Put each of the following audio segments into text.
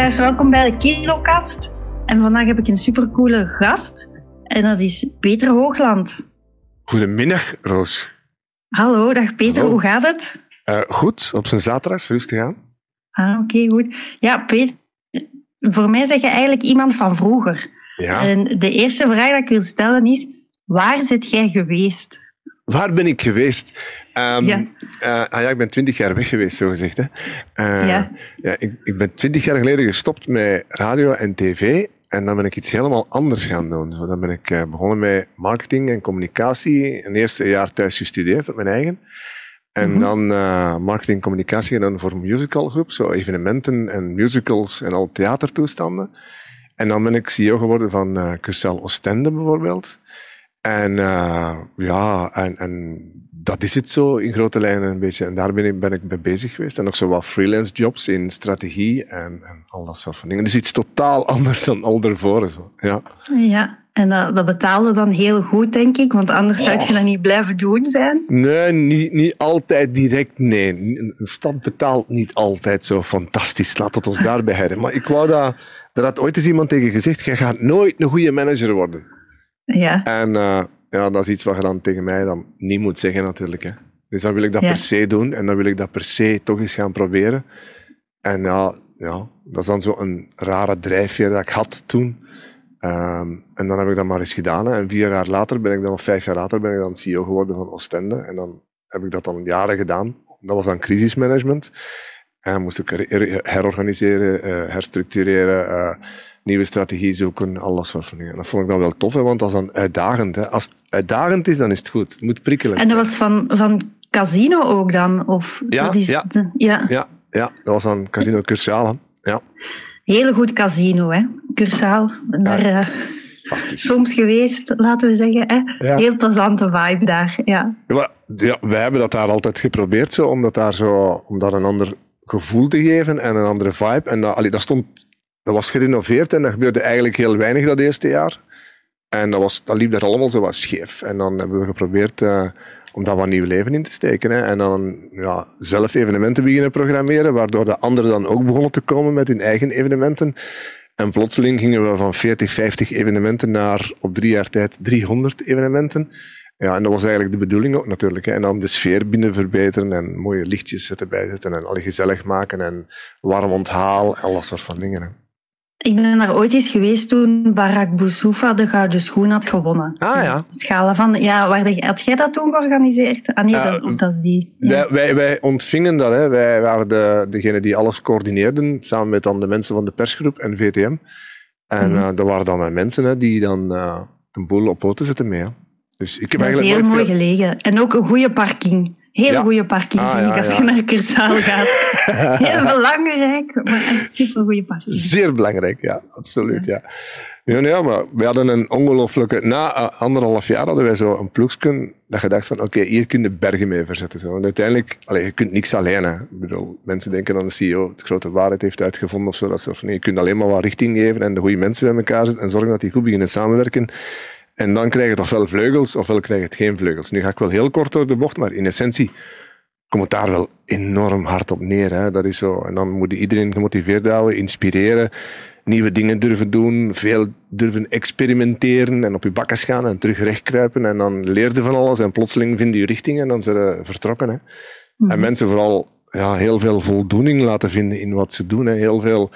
luisteraars, welkom bij de Kilokast. En vandaag heb ik een supercoole gast. En dat is Peter Hoogland. Goedemiddag, Roos. Hallo, dag Peter, Hallo. hoe gaat het? Eh, goed, op zijn zaterdag, rustig aan. Ah, oké, goed. Ja, Peter, voor mij zeg je eigenlijk iemand van vroeger. Ja. En de eerste vraag die ik wil stellen is, waar zit jij geweest? Waar ben ik geweest? Ehm, Ja. eh, ah ja, ik ben twintig jaar weg geweest, zo gezegd. Hè. Eh, Ja. ja, ik, ik ben twintig jaar geleden gestopt met radio en tv. En dan ben ik iets helemaal anders gaan doen. Zo, dan ben ik eh, begonnen met marketing en communicatie. Een eerste jaar thuis gestudeerd op mijn eigen. En Mhm. dan marketing en communicatie gedaan voor een musicalgroep. Zo evenementen en musicals en al theatertoestanden. En dan ben ik CEO geworden van Curcel Oostende bijvoorbeeld. En eh, ja, en, en dat is het zo in grote lijnen een beetje. En daar ben ik, ben ik mee bezig geweest. En nog zo wat freelance jobs in strategie en, en al dat soort van dingen. Dus iets totaal anders dan al daarvoor. Zo. Ja. Ja, en dat, dat betaalde dan heel goed, denk ik, want anders zou je dat niet blijven doen zijn. Nee, niet, niet altijd direct, nee. Een stad betaalt niet altijd zo fantastisch. Laat het ons daarbij houden. Maar ik wou dat... Er had ooit eens iemand tegen gezegd, jij gaat nooit een goede manager worden. Ja, En eh, ja, dat is iets wat je dan tegen mij dan niet moet zeggen natuurlijk. Hè. Dus dan wil ik dat Ja. per se doen en dan wil ik dat per se toch eens gaan proberen. En ja, ja dat is dan zo'n rare drijfveer dat ik had toen. Ehm, en dan heb ik dat maar eens gedaan. Hè. En vier jaar later ben ik dan, of vijf jaar later, ben ik dan CEO geworden van Oostende. En dan heb ik dat dan jaren gedaan. Dat was dan crisismanagement. En moest ik her- her- herorganiseren, eh, herstructureren, eh, nieuwe strategie zoeken, al dat soort van dingen. Dat vond ik dan wel tof, hè, want dat is dan uitdagend. Hè. Als het uitdagend is, dan is het goed. Het moet prikkelend en dat was van, van Casino ook dan? Of Ja, dat is ja. de- ja. Ja, ja, dat was dan Casino Cursaal. hè. Ja, Heel goed casino, hè? Cursaal. Daar eh, soms geweest, laten we zeggen. Hè? Ja. Heel plezante vibe daar. Ja. Ja, ja, wij hebben dat daar altijd geprobeerd, zo, om, dat daar zo, om daar een ander gevoel te geven en een andere vibe. En dat, allee, dat, stond, dat was gerenoveerd en dat gebeurde eigenlijk heel weinig dat eerste jaar. En dat, was, dat liep daar allemaal zo wat scheef. En dan hebben we geprobeerd eh, om daar wat nieuw leven in te steken. Hè. En dan ja, zelf evenementen beginnen programmeren, waardoor de anderen dan ook begonnen te komen met hun eigen evenementen. En plotseling gingen we van 40, 50 evenementen naar op drie jaar tijd 300 evenementen. Ja, en dat was eigenlijk de bedoeling ook natuurlijk. Hè. En dan de sfeer binnen verbeteren en mooie lichtjes erbij zetten en alle gezellig maken en warm onthaal, al dat soort van dingen. Ik ben daar ooit eens geweest toen Barack Boussoufa de Gouden Schoen had gewonnen. Ah ja. Het gala van... Ja, waar de- had jij dat toen georganiseerd? Ah nee, dat, of dat is die. Ja. Wij, wij, wij ontvingen dat. Hè. Wij waren de, degene die alles coördineerden, samen met dan de mensen van de persgroep en VTM. En eh, dat waren dan mijn mensen hè, die dan eh een boel op poten zetten mee. Hè. Dus ik heb Dat is heel mooi veel- gelegen. En ook een goede parking. Heel Ja. goede parking, Ah, vind ja, ik, als je naar Cursaal gaat. Heel belangrijk, maar echt super goede parking. Zeer belangrijk, ja, absoluut. Ja. Ja, ja, maar we hadden een ongelooflijke... Na eh, anderhalf jaar hadden wij zo een ploegsken dat je dacht van, oké, hier kun je bergen mee verzetten. Zo. En uiteindelijk, allee, je kunt niks alleen. Hè. Ik bedoel, mensen denken dat de CEO de grote waarheid heeft uitgevonden of zo. Dat soort nee, je kunt alleen maar wat richting geven en de goede mensen bij elkaar zetten en zorgen dat die goed beginnen samenwerken. En dan krijg je toch wel vleugels, ofwel krijg je het geen vleugels. Nu ga ik wel heel kort door de bocht, maar in essentie komt het daar wel enorm hard op neer. Hè. Dat is zo. En dan moet je iedereen gemotiveerd houden, inspireren, nieuwe dingen durven doen, veel durven experimenteren en op je bakkes gaan en terug rechtkruipen. En dan leer je van alles en plotseling vind je richting en dan zijn ze vertrokken. Hè. Mhm. En mensen vooral ja, heel veel voldoening laten vinden in wat ze doen. Hè. Heel veel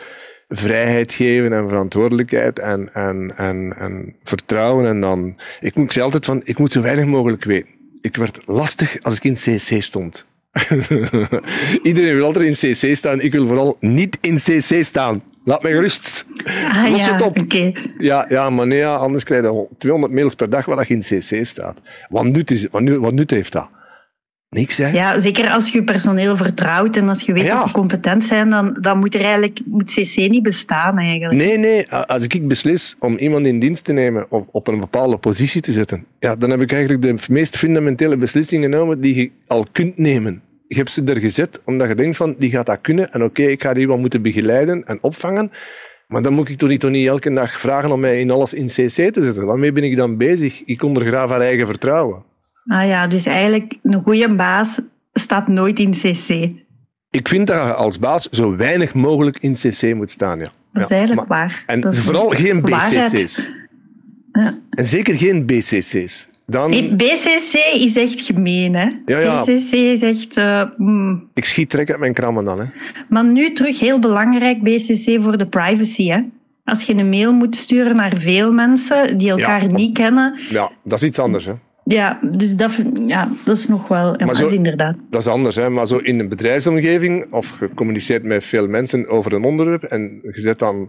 vrijheid geven en verantwoordelijkheid en, en, en, en vertrouwen. En dan, ik, moet, ik zei altijd van, ik moet zo weinig mogelijk weten. Ik werd lastig als ik in CC stond. Iedereen wil altijd in CC staan. Ik wil vooral niet in CC staan. Laat mij gerust. Ah Los ja, het op. Ja, ja, maar nee, anders krijg je 200 mails per dag waar je in CC staat. Wat nut, is, wat, nut, wat nut heeft dat? Niks, hè? Ja, zeker als je personeel vertrouwt en als je weet Ja. dat ze competent zijn, dan, dan moet er eigenlijk moet CC niet bestaan eigenlijk. Nee, nee. Als ik beslis om iemand in dienst te nemen of op een bepaalde positie te zetten, ja, dan heb ik eigenlijk de meest fundamentele beslissing genomen die je al kunt nemen. je hebt ze er gezet omdat je denkt van, die gaat dat kunnen. En oké, ik ga die wel moeten begeleiden en opvangen. Maar dan moet ik toch niet, toch niet elke dag vragen om mij in alles in CC te zetten. Waarmee ben ik dan bezig? Ik ondergraaf haar eigen vertrouwen. Ah ja, dus eigenlijk een goede baas staat nooit in CC. Ik vind dat je als baas zo weinig mogelijk in CC moet staan. Ja. Dat is eigenlijk waar. En dat vooral geen BCC's. Ja. En zeker geen BCC's. Dan... BCC is echt gemeen, hè? Ja, ja. BCC is echt... Uh, mm. Ik schiet trek uit mijn krammen dan, hè? Maar nu terug heel belangrijk, BCC, voor de privacy, hè? Als je een mail moet sturen naar veel mensen die elkaar ja, niet kennen... Ja, dat is iets anders, hè? Ja, dus dat, ja, dat is nog wel... Maar zo, inderdaad. Dat is anders, hè? Maar zo in een bedrijfsomgeving, of je communiceert met veel mensen over een onderwerp, en je zet dan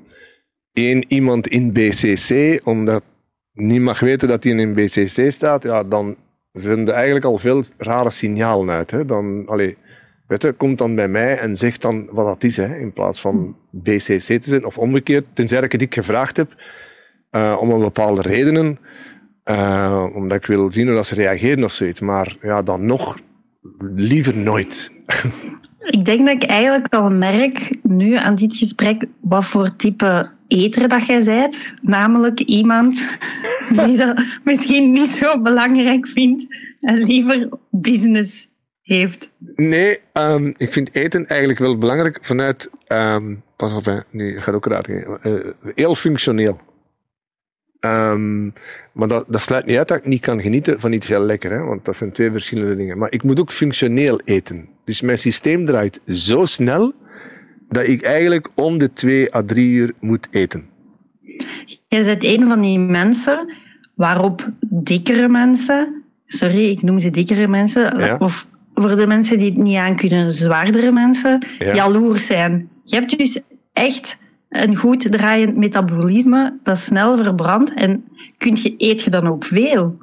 één iemand in BCC, omdat niet mag weten dat hij in een BCC staat, ja, dan zenden eigenlijk al veel rare signalen uit. Hè. Dan, allee, weet je, komt dan bij mij en zegt dan wat dat is, hè, in plaats van BCC te zijn. Of omgekeerd, tenzij ik het ik gevraagd heb, uh, om een bepaalde redenen, uh, omdat ik wil zien hoe dat ze reageren of zoiets. Maar ja, dan nog liever nooit. Ik denk dat ik eigenlijk al merk nu aan dit gesprek wat voor type eter dat jij zijt. Namelijk iemand die dat misschien niet zo belangrijk vindt en liever business heeft. Nee, um, ik vind eten eigenlijk wel belangrijk vanuit... Um, pas op, hè. Nee, gaat ook raar. Uh, heel functioneel. Um, maar dat, dat sluit niet uit dat ik niet kan genieten van iets heel lekker, hè? want dat zijn twee verschillende dingen. Maar ik moet ook functioneel eten. Dus mijn systeem draait zo snel dat ik eigenlijk om de twee à drie uur moet eten. Jij bent een van die mensen waarop dikkere mensen, sorry, ik noem ze dikkere mensen, of voor de mensen die het niet aan kunnen, zwaardere mensen, ja. jaloers zijn. Je hebt dus echt een goed draaiend metabolisme dat snel verbrandt en kun je, eet je dan ook veel?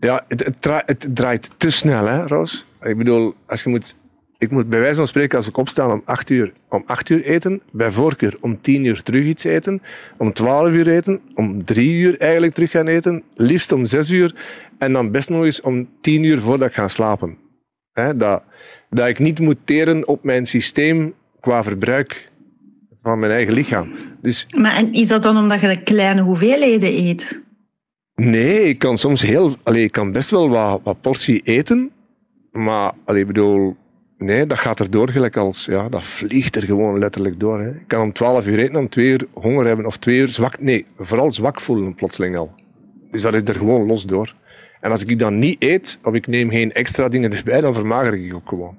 Ja, het, het, draait, te snel, hè, Roos? Ik bedoel, als je moet ik moet bij wijze van spreken, als ik opsta om acht uur, om acht uur eten, bij voorkeur om tien uur terug iets eten, om twaalf uur eten, om drie uur eigenlijk terug gaan eten, liefst om zes uur, en dan best nog eens om tien uur voordat ik ga slapen. dat, dat ik niet moet teren op mijn systeem qua verbruik van mijn eigen lichaam. Dus, maar en is dat dan omdat je de kleine hoeveelheden eet? Nee, ik kan soms heel... Allee, ik kan best wel wat, wat portie eten, maar allee, ik bedoel Nee, dat gaat er door gelijk als, ja, dat vliegt er gewoon letterlijk door. Hè. Ik kan om 12 uur eten, om 2 uur honger hebben of 2 uur zwak, nee, vooral zwak voelen plotseling al. Dus dat is er gewoon los door. En als ik dan niet eet, of ik neem geen extra dingen erbij, dan vermager ik ook gewoon.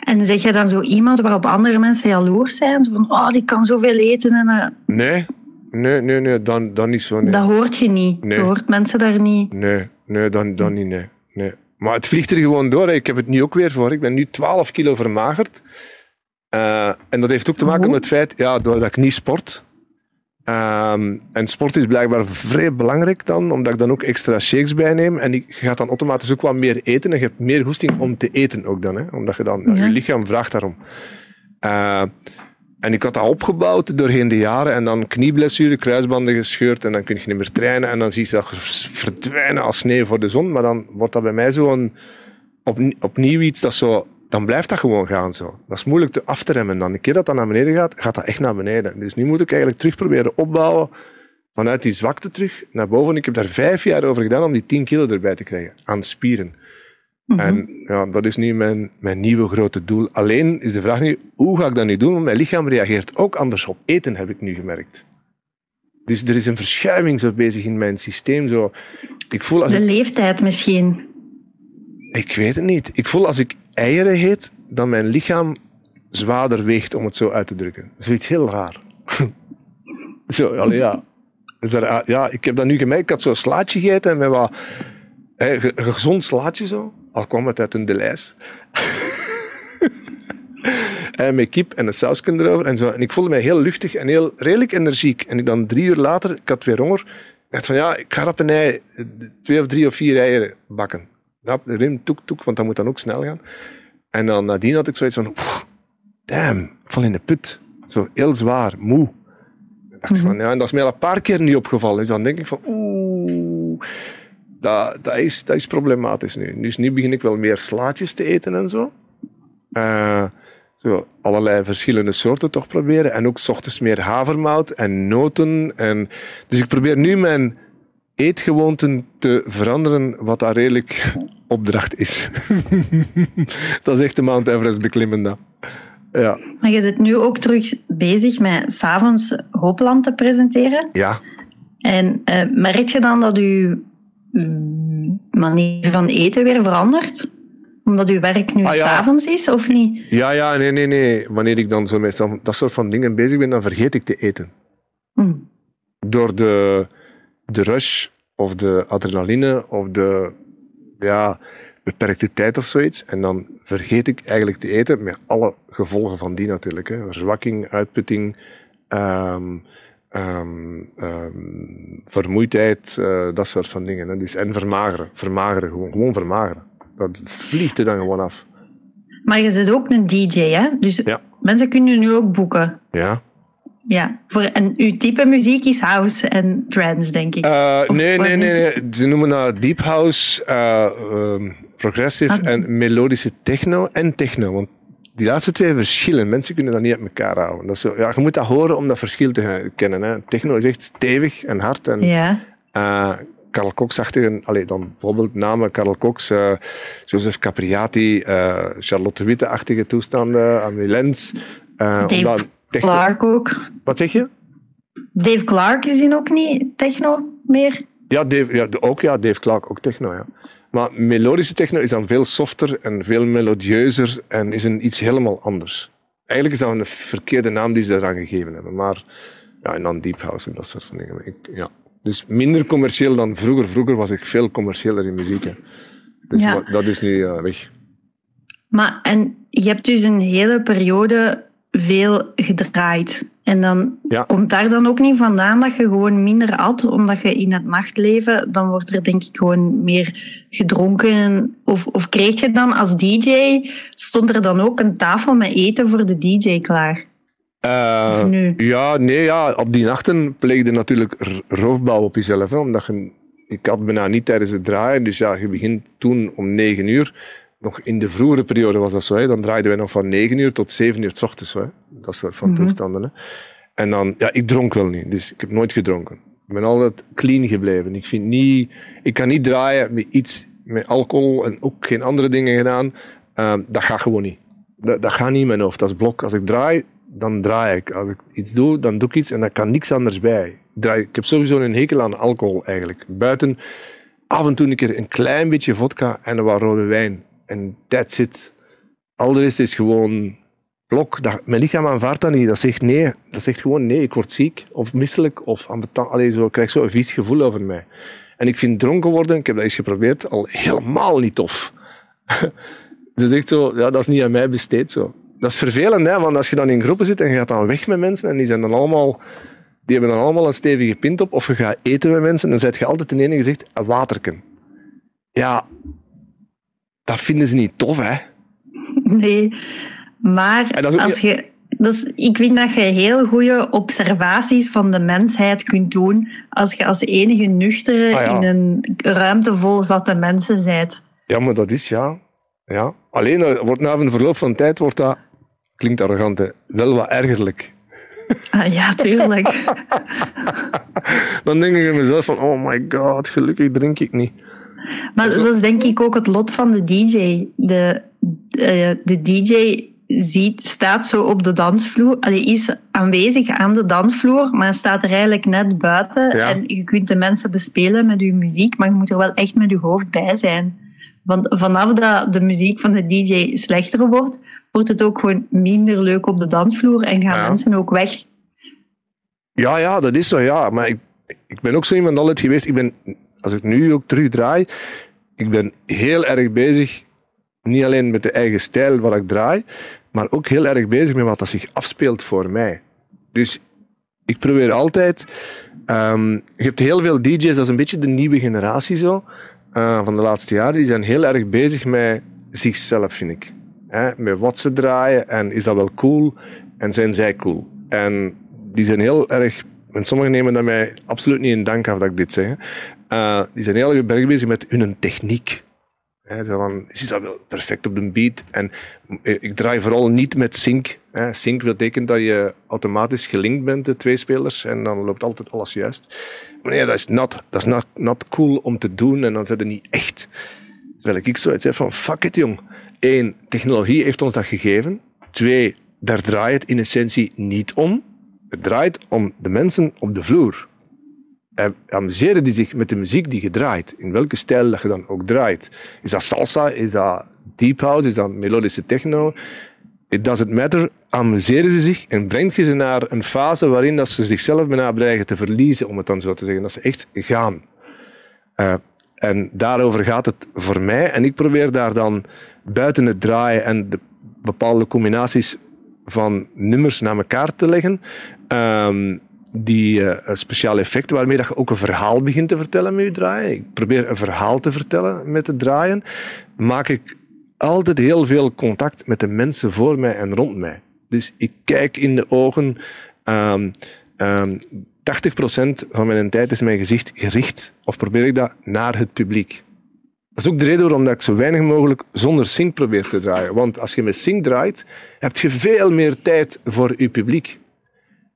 En zeg je dan zo iemand waarop andere mensen jaloers zijn? Zo van, oh, die kan zoveel eten en... Uh... Nee, nee, nee, nee, dan, dan niet zo. Nee. Dat hoort je niet. Nee. Je hoort mensen daar niet. Nee, nee, dan, dan niet, nee. nee. Maar het vliegt er gewoon door. Ik heb het nu ook weer voor. Ik ben nu 12 kilo vermagerd. Uh, en dat heeft ook te maken met het feit, ja, doordat ik niet sport. Um, en sport is blijkbaar vrij belangrijk dan, omdat ik dan ook extra shakes bijneem. En ik ga dan automatisch ook wat meer eten. En je hebt meer goesting om te eten ook dan. Hè? Omdat je dan, ja. je lichaam vraagt daarom. Uh, en ik had dat opgebouwd doorheen de jaren. En dan knieblessure, kruisbanden gescheurd. En dan kun je niet meer trainen. En dan zie je dat verdwijnen als sneeuw voor de zon. Maar dan wordt dat bij mij zo'n op, opnieuw iets dat zo... Dan blijft dat gewoon gaan zo. Dat is moeilijk te af te remmen. Dan een keer dat dat naar beneden gaat, gaat dat echt naar beneden. Dus nu moet ik eigenlijk terug proberen opbouwen vanuit die zwakte terug naar boven. Ik heb daar vijf jaar over gedaan om die 10 kilo erbij te krijgen aan spieren. Mhm. En ja, dat is nu mijn, mijn nieuwe grote doel. Alleen is de vraag nu, hoe ga ik dat nu doen? Want mijn lichaam reageert ook anders op eten, heb ik nu gemerkt. Dus er is een verschuiving zo bezig in mijn systeem. Zo. Ik voel als de leeftijd misschien. Ik weet het niet. Ik voel als ik eieren eet, dat mijn lichaam zwaarder weegt, om het zo uit te drukken. Zoiets heel raar. zo, ja. ja. Ik heb dat nu gemerkt. Ik had zo'n slaatje gegeten met wat... Een gezond slaatje zo al kwam het uit een Delijs. en met kip en een sausje erover. En, zo. en ik voelde mij heel luchtig en heel redelijk energiek. En ik dan drie uur later, ik had weer honger, dacht van ja, ik ga op een ei twee of drie of vier eieren bakken. Ja, rim, toek, toek, want dat moet dan ook snel gaan. En dan nadien had ik zoiets van, damn, ik val in de put. Zo heel zwaar, moe. dacht van, ja, en dat is mij al een paar keer niet opgevallen. Dus dan denk ik van, oeh dat, dat, is, dat is problematisch nu. Dus nu begin ik wel meer slaatjes te eten en zo. Uh, zo allerlei verschillende soorten toch proberen. En ook s ochtends meer havermout en noten. En, dus ik probeer nu mijn eetgewoonten te veranderen, wat daar redelijk opdracht is. dat is echt de Mount Everest beklimmen. Ja. Maar je zit nu ook terug bezig met s'avonds Hoopland te presenteren. Ja. En uh, merk je dan dat je mm, manier van eten weer verandert? Omdat uw werk nu ah, ja. s'avonds is, of niet? Ja, ja, nee, nee, nee. Wanneer ik dan zo met dat soort van dingen bezig ben, dan vergeet ik te eten. Mm. Door de, de rush of de adrenaline of de ja, beperkte tijd of zoiets. En dan vergeet ik eigenlijk te eten met alle gevolgen van die natuurlijk. Hè. Verzwakking, uitputting, um, um, um, vermoeidheid, uh, dat soort van dingen. Hè. Dus, en vermageren. Vermageren, gewoon, gewoon vermageren. Dat vliegt er dan gewoon af. Maar je zit ook een DJ, hè? Dus ja. mensen kunnen je nu ook boeken. Ja. Ja, voor, en uw type muziek is house en trance, denk ik. Uh, nee, nee, nee, nee, Ze noemen dat deep house, uh, progressive ah. en melodische techno en techno. Want die laatste twee verschillen, mensen kunnen dat niet uit elkaar houden. Dat is zo, ja, je moet dat horen om dat verschil te kennen. Hè. Techno is echt stevig en hard. En, ja. Uh, Karl Cox-achtige, dan bijvoorbeeld namen Karl Cox, uh, Joseph Capriati, uh, Charlotte Witte-achtige toestanden, Amelie Lenz. Uh, Dave Clark ook. Wat zeg je? Dave Clark is die ook niet techno meer? Ja, Dave, ja, ook ja, Dave Clark, ook techno, ja. Maar melodische techno is dan veel softer en veel melodieuzer en is een iets helemaal anders. Eigenlijk is dat een verkeerde naam die ze eraan gegeven hebben. Maar ja, en dan deep house en dat soort van dingen. Ik, ja. Dus minder commercieel dan vroeger. Vroeger was ik veel commerciëler in muziek. Hè. Dus ja. dat is nu uh, weg. Maar en je hebt dus een hele periode veel gedraaid. En dan komt daar dan ook niet vandaan dat je gewoon minder at, omdat je in het nachtleven, dan wordt er denk ik gewoon meer gedronken. Of, of kreeg je dan als DJ, stond er dan ook een tafel met eten voor de DJ klaar? Uh, ja, nee, ja, op die nachten pleegde natuurlijk roofbouw op jezelf. Hè, omdat je, ik had bijna niet tijdens het draaien, dus ja, je begint toen om negen uur nog in de vroegere periode was dat zo. Hè. Dan draaiden wij nog van 9 uur tot 7 uur s ochtends. Hè. Dat soort van mm toestanden. Hè. En dan, ja, ik dronk wel niet. Dus ik heb nooit gedronken. Ik ben altijd clean gebleven. Ik vind niet, ik kan niet draaien met iets, met alcohol en ook geen andere dingen gedaan. Uh, dat gaat gewoon niet. Dat, dat gaat niet in mijn hoofd. Dat is blok. Als ik draai, dan draai ik. Als ik iets doe, dan doe ik iets en daar kan niks anders bij. Ik, draai, ik heb sowieso een hekel aan alcohol eigenlijk. Buiten af en toe een keer een klein beetje vodka en wat rode wijn en that's it. Al is gewoon blok. Dat, mijn lichaam aanvaardt dat niet. Dat zegt nee. Dat zegt gewoon nee, ik word ziek of misselijk of ambetant. Allee, zo, ik krijg zo een vies gevoel over mij. En ik vind dronken worden, ik heb dat eens geprobeerd, al helemaal niet tof. dat is echt zo, ja, dat is niet aan mij besteed zo. Dat is vervelend, hè, want als je dan in groepen zit en je gaat dan weg met mensen en die zijn dan allemaal, die hebben dan allemaal een stevige pint op, of je gaat eten met mensen, dan zet je altijd in ene gezicht een waterken. Ja, dat vinden ze niet tof, hè? Nee, maar als je... Dus ik vind dat je heel goede observaties van de mensheid kunt doen als je als enige nuchtere ah, in een ruimte vol zatte mensen bent. Ja, maar dat is ja. ja. Alleen wordt na een verloop van tijd wordt dat, klinkt arrogant, hè, wel wat ergerlijk. Ah, ja, tuurlijk. Dan denk ik in mezelf van, oh my god, gelukkig drink ik niet. Maar dat is denk ik ook het lot van de DJ. De, uh, de DJ ziet, staat zo op de dansvloer. Hij is aanwezig aan de dansvloer, maar staat er eigenlijk net buiten. En je kunt de mensen bespelen met je muziek, maar je moet er wel echt met je hoofd bij zijn. Want vanaf dat de muziek van de DJ slechter wordt, wordt het ook gewoon minder leuk op de dansvloer en gaan mensen ook weg. Ja, ja, dat is zo, ja. Maar ik, ik ben ook zo iemand altijd geweest. Ik ben als ik nu ook terugdraai, ik ben heel erg bezig, niet alleen met de eigen stijl waar ik draai, maar ook heel erg bezig met wat dat zich afspeelt voor mij. Dus ik probeer altijd, um, je hebt heel veel DJ's, dat is een beetje de nieuwe generatie zo, uh, van de laatste jaren, die zijn heel erg bezig met zichzelf, vind ik. Met wat ze draaien en is dat wel cool en zijn zij cool. En die zijn heel erg en sommigen nemen dat mij absoluut niet in dank af dat ik dit zeg. Uh, die zijn heel erg bezig met hun techniek. He, van, zit dat wel perfect op de beat. En eh, ik draai vooral niet met sync. He, sync betekent dat je automatisch gelinkt bent, de twee spelers, en dan loopt altijd alles juist. Maar nee, dat is not, dat is not, not cool om te doen en dan zit het niet echt. Terwijl ik zoiets heb van, fuck it jong. Eén, technologie heeft ons dat gegeven. Twee, daar draait het in essentie niet om. Het draait om de mensen op de vloer. En amuseren die zich met de muziek die je draait, in welke stijl dat je dan ook draait. Is dat salsa, is dat deep house, is dat melodische techno? It doesn't matter. Amuseren ze zich en brengt je ze naar een fase waarin dat ze zichzelf bijna dreigen te verliezen, om het dan zo te zeggen. Dat ze echt gaan. Uh, en daarover gaat het voor mij. En ik probeer daar dan buiten het draaien en de bepaalde combinaties van nummers naar elkaar te leggen. Um, die uh, speciale effecten waarmee dat je ook een verhaal begint te vertellen met je draaien. Ik probeer een verhaal te vertellen met het draaien. Maak ik altijd heel veel contact met de mensen voor mij en rond mij. Dus ik kijk in de ogen. Um, um, 80% van mijn tijd is mijn gezicht gericht, of probeer ik dat, naar het publiek. Dat is ook de reden waarom ik zo weinig mogelijk zonder sync probeer te draaien. Want als je met sync draait, heb je veel meer tijd voor je publiek.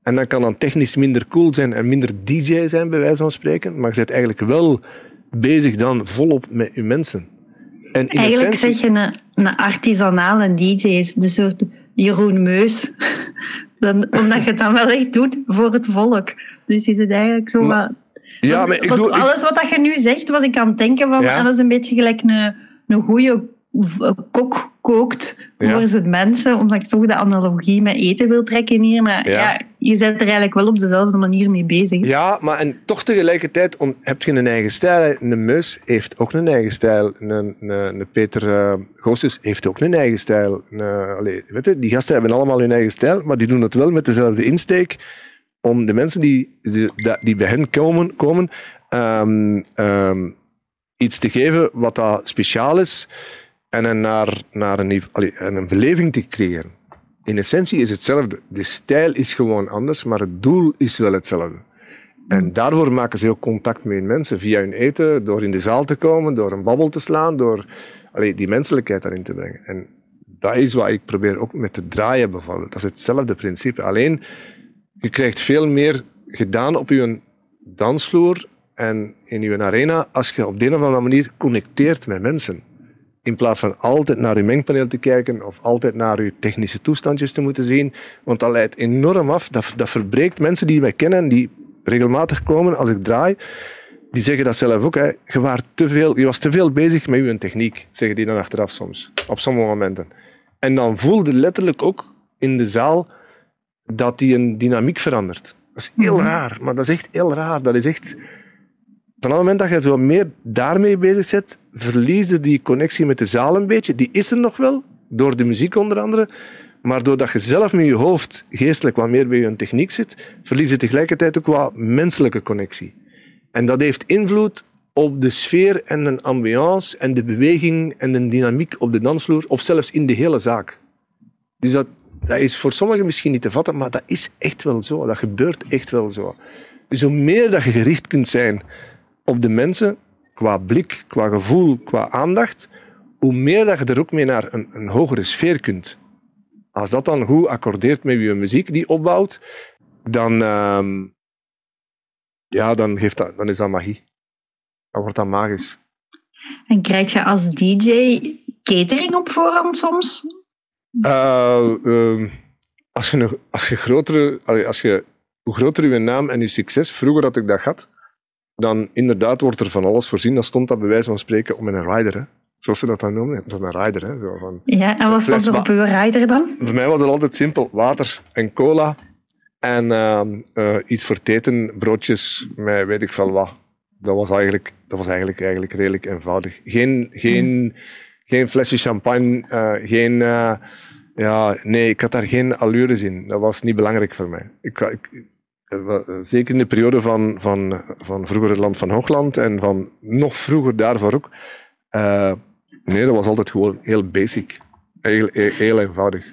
En dan kan dan technisch minder cool zijn en minder DJ zijn, bij wijze van spreken. Maar je bent eigenlijk wel bezig dan volop met je mensen. En in eigenlijk essentie... zeg je een, een artisanale DJ, is de soort Jeroen Meus. Dan, omdat je het dan wel echt doet voor het volk. Dus is het eigenlijk zo wat... Ja, maar ik doe, alles wat dat je nu zegt, was ik aan het denken van, dat is een beetje gelijk een, een goede kok kookt voor zijn mensen, omdat ik toch de analogie met eten wil trekken hier. Maar ja. je bent er eigenlijk wel op dezelfde manier mee bezig. Ja, maar en toch tegelijkertijd heb je een eigen stijl. Een Meus heeft ook een eigen stijl. Een, een, een Peter uh, heeft ook een eigen stijl. Een, allez, weet je, die gasten hebben allemaal hun eigen stijl, maar die doen het wel met dezelfde insteek om de mensen die, die, die bij hen komen, komen um, um, iets te geven wat dat speciaal is en een naar, naar een, een beleving te creëren. In essentie is hetzelfde. De stijl is gewoon anders, maar het doel is wel hetzelfde. En daarvoor maken ze ook contact met mensen via hun eten, door in de zaal te komen, door een babbel te slaan, door die menselijkheid daarin te brengen. En dat is wat ik probeer ook met te draaien bijvoorbeeld. Dat is hetzelfde principe. Alleen, je krijgt veel meer gedaan op je dansvloer en in je arena als je op de een of andere manier connecteert met mensen. In plaats van altijd naar je mengpaneel te kijken of altijd naar je technische toestandjes te moeten zien. Want dat leidt enorm af. Dat, dat verbreekt mensen die mij kennen, die regelmatig komen als ik draai. Die zeggen dat zelf ook. Hè. Je, was te veel, je was te veel bezig met je techniek, zeggen die dan achteraf soms. Op sommige momenten. En dan voelde letterlijk ook in de zaal dat die een dynamiek verandert. Dat is heel mhm. raar, maar dat is echt heel raar. Dat is echt van het moment dat je zo meer daarmee bezig bent, verlies je die connectie met de zaal een beetje. Die is er nog wel, door de muziek onder andere. Maar doordat je zelf met je hoofd geestelijk wat meer bij je techniek zit, verlies je tegelijkertijd ook wat menselijke connectie. En dat heeft invloed op de sfeer en de ambiance en de beweging en de dynamiek op de dansvloer, of zelfs in de hele zaak. Dus dat, dat is voor sommigen misschien niet te vatten, maar dat is echt wel zo. Dat gebeurt echt wel zo. Dus hoe meer dat je gericht kunt zijn op de mensen, qua blik, qua gevoel, qua aandacht, hoe meer dat je er ook mee naar een, een hogere sfeer kunt. Als dat dan goed accordeert met je muziek die opbouwt, dan, uh, ja, dan, heeft dat, dan is dat magie. Dan wordt dat magisch. En krijg je als DJ catering op voorhand soms? Uh, uh, als, je, als je grotere, als je, hoe groter je naam en je succes, vroeger had ik dat gehad, dan inderdaad wordt er van alles voorzien. Dan stond dat bij wijze van spreken om een rider. Hè. Zoals ze dat dan noemen. Dat een rider. Hè. Zo van, ja, en wat stond er op uw rider dan? Voor mij was het altijd simpel. Water en cola. En uh, iets voor eten, broodjes met weet ik veel wat. Dat was eigenlijk, dat was eigenlijk, eigenlijk redelijk eenvoudig. Geen, geen, geen flesje champagne, uh, geen... Uh, ja, nee, ik had daar geen allures in. Dat was niet belangrijk voor mij. Ik, ik, zeker in de periode van, van, van vroeger het land van Hoogland en van nog vroeger daarvoor ook. Uh, nee, dat was altijd gewoon heel basic. Heel, heel, eenvoudig.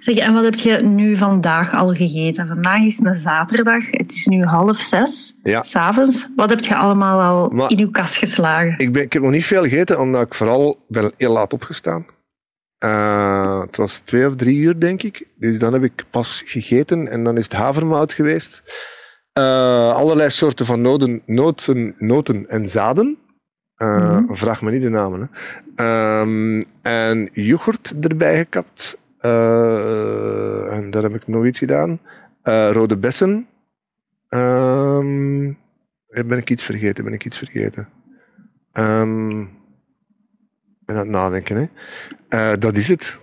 Zeg, en wat heb je nu vandaag al gegeten? Vandaag is een zaterdag. Het is nu half zes. Ja. S'avonds. Wat heb je allemaal al in uw kast geslagen? Ik, ben, ik heb nog niet veel gegeten, omdat ik vooral ben heel laat opgestaan. Uh, het was twee of drie uur, denk ik. Dus dan heb ik pas gegeten en dan is het havermout geweest. Uh, allerlei soorten van noten, noten, noten en zaden. Uh, mm -hmm. Vraag me niet de namen. Hè. Um, en yoghurt erbij gekapt. En daar heb ik nog iets gedaan. rode bessen. Um, ben ik iets vergeten? Ben ik iets vergeten? Um, ben aan het nadenken. Hè. Uh, dat is het.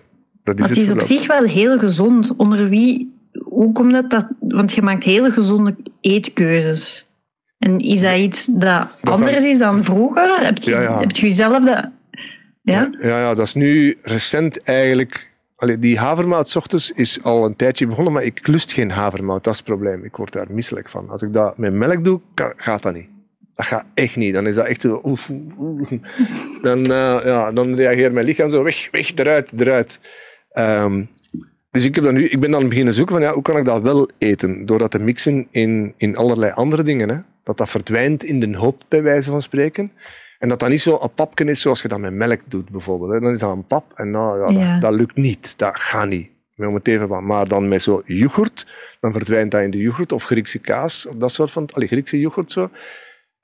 Dat is het, is op zich wel heel gezond. Onder wie, hoe komt dat, dat? Want je maakt hele gezonde eetkeuzes. En is dat iets dat, anders is dan vroeger? Heb je, ja, Heb je jezelf dat... Ja? ja? Ja, dat is nu recent eigenlijk... Allee, die havermout ochtends is al een tijdje begonnen, maar ik lust geen havermout. Dat is het probleem. Ik word daar misselijk van. Als ik dat met melk doe, gaat dat niet. Dat gaat echt niet. Dan is dat echt zo... Oef, oef. Dan, uh, ja, dan reageert mijn lichaam zo weg, weg, eruit, eruit. Um, dus ik, heb dan nu, ik ben dan beginnen zoeken van ja, hoe kan ik dat wel eten? Door dat te mixen in, in allerlei andere dingen. Hè? Dat dat verdwijnt in de hoop, bij wijze van spreken. En dat dat niet zo een papje is zoals je dat met melk doet, bijvoorbeeld. Hè? Dan is dat een pap en nou, ja, Dat, dat, lukt niet. Dat gaat niet. Om het even, maar dan met zo yoghurt, dan verdwijnt dat in de yoghurt of Griekse kaas, of dat soort van, allee, Griekse yoghurt zo.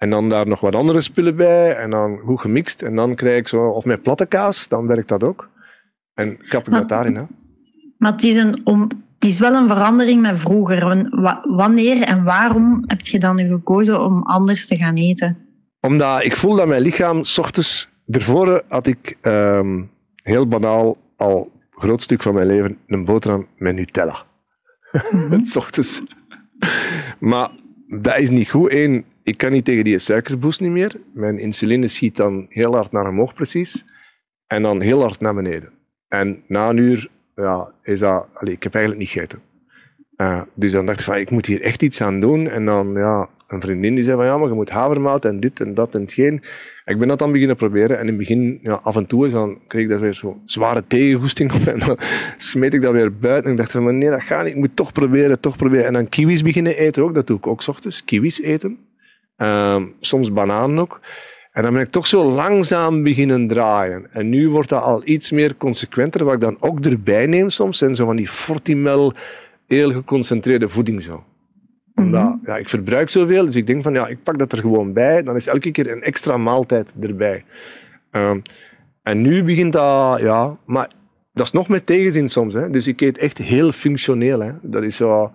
En dan daar nog wat andere spullen bij. En dan goed gemixt. En dan krijg ik zo, of met platte kaas, dan werkt dat ook. En kap ik dat daarin. Hè. Maar het is, een om, het is wel een verandering met vroeger. Wanneer en waarom heb je dan gekozen om anders te gaan eten? Omdat ik voel dat mijn lichaam, s ochtends, ervoor had ik um, heel banaal al een groot stuk van mijn leven een boterham met Nutella. Mm -hmm. ochtends. maar dat is niet goed. Eén, ik kan niet tegen die suikerboost niet meer. Mijn insuline schiet dan heel hard naar omhoog precies. En dan heel hard naar beneden. En na een uur ja, is dat... Allez, ik heb eigenlijk niet gegeten. Uh, dus dan dacht ik van, ik moet hier echt iets aan doen. En dan, ja, een vriendin die zei van, ja, maar je moet havermout en dit en dat en hetgeen. Ik ben dat dan beginnen proberen. En in het begin, ja, af en toe is dan, kreeg ik daar weer zo zware tegengoesting op. En dan smeet ik dat weer buiten. En ik dacht van, nee, dat gaat niet. Ik moet toch proberen, toch proberen. En dan kiwis beginnen eten ook. Dat doe ik ook s ochtends. Kiwis eten. Uh, soms bananen ook. En dan ben ik toch zo langzaam beginnen draaien. En nu wordt dat al iets meer consequenter, wat ik dan ook erbij neem soms. En zo van die Fortimel, heel geconcentreerde voeding zo. Omdat, -hmm. ja, ik verbruik zoveel, dus ik denk van, ja, ik pak dat er gewoon bij. Dan is elke keer een extra maaltijd erbij. Uh, en nu begint dat, ja, maar dat is nog met tegenzin soms. Hè. Dus ik eet echt heel functioneel. Hè. Dat is zo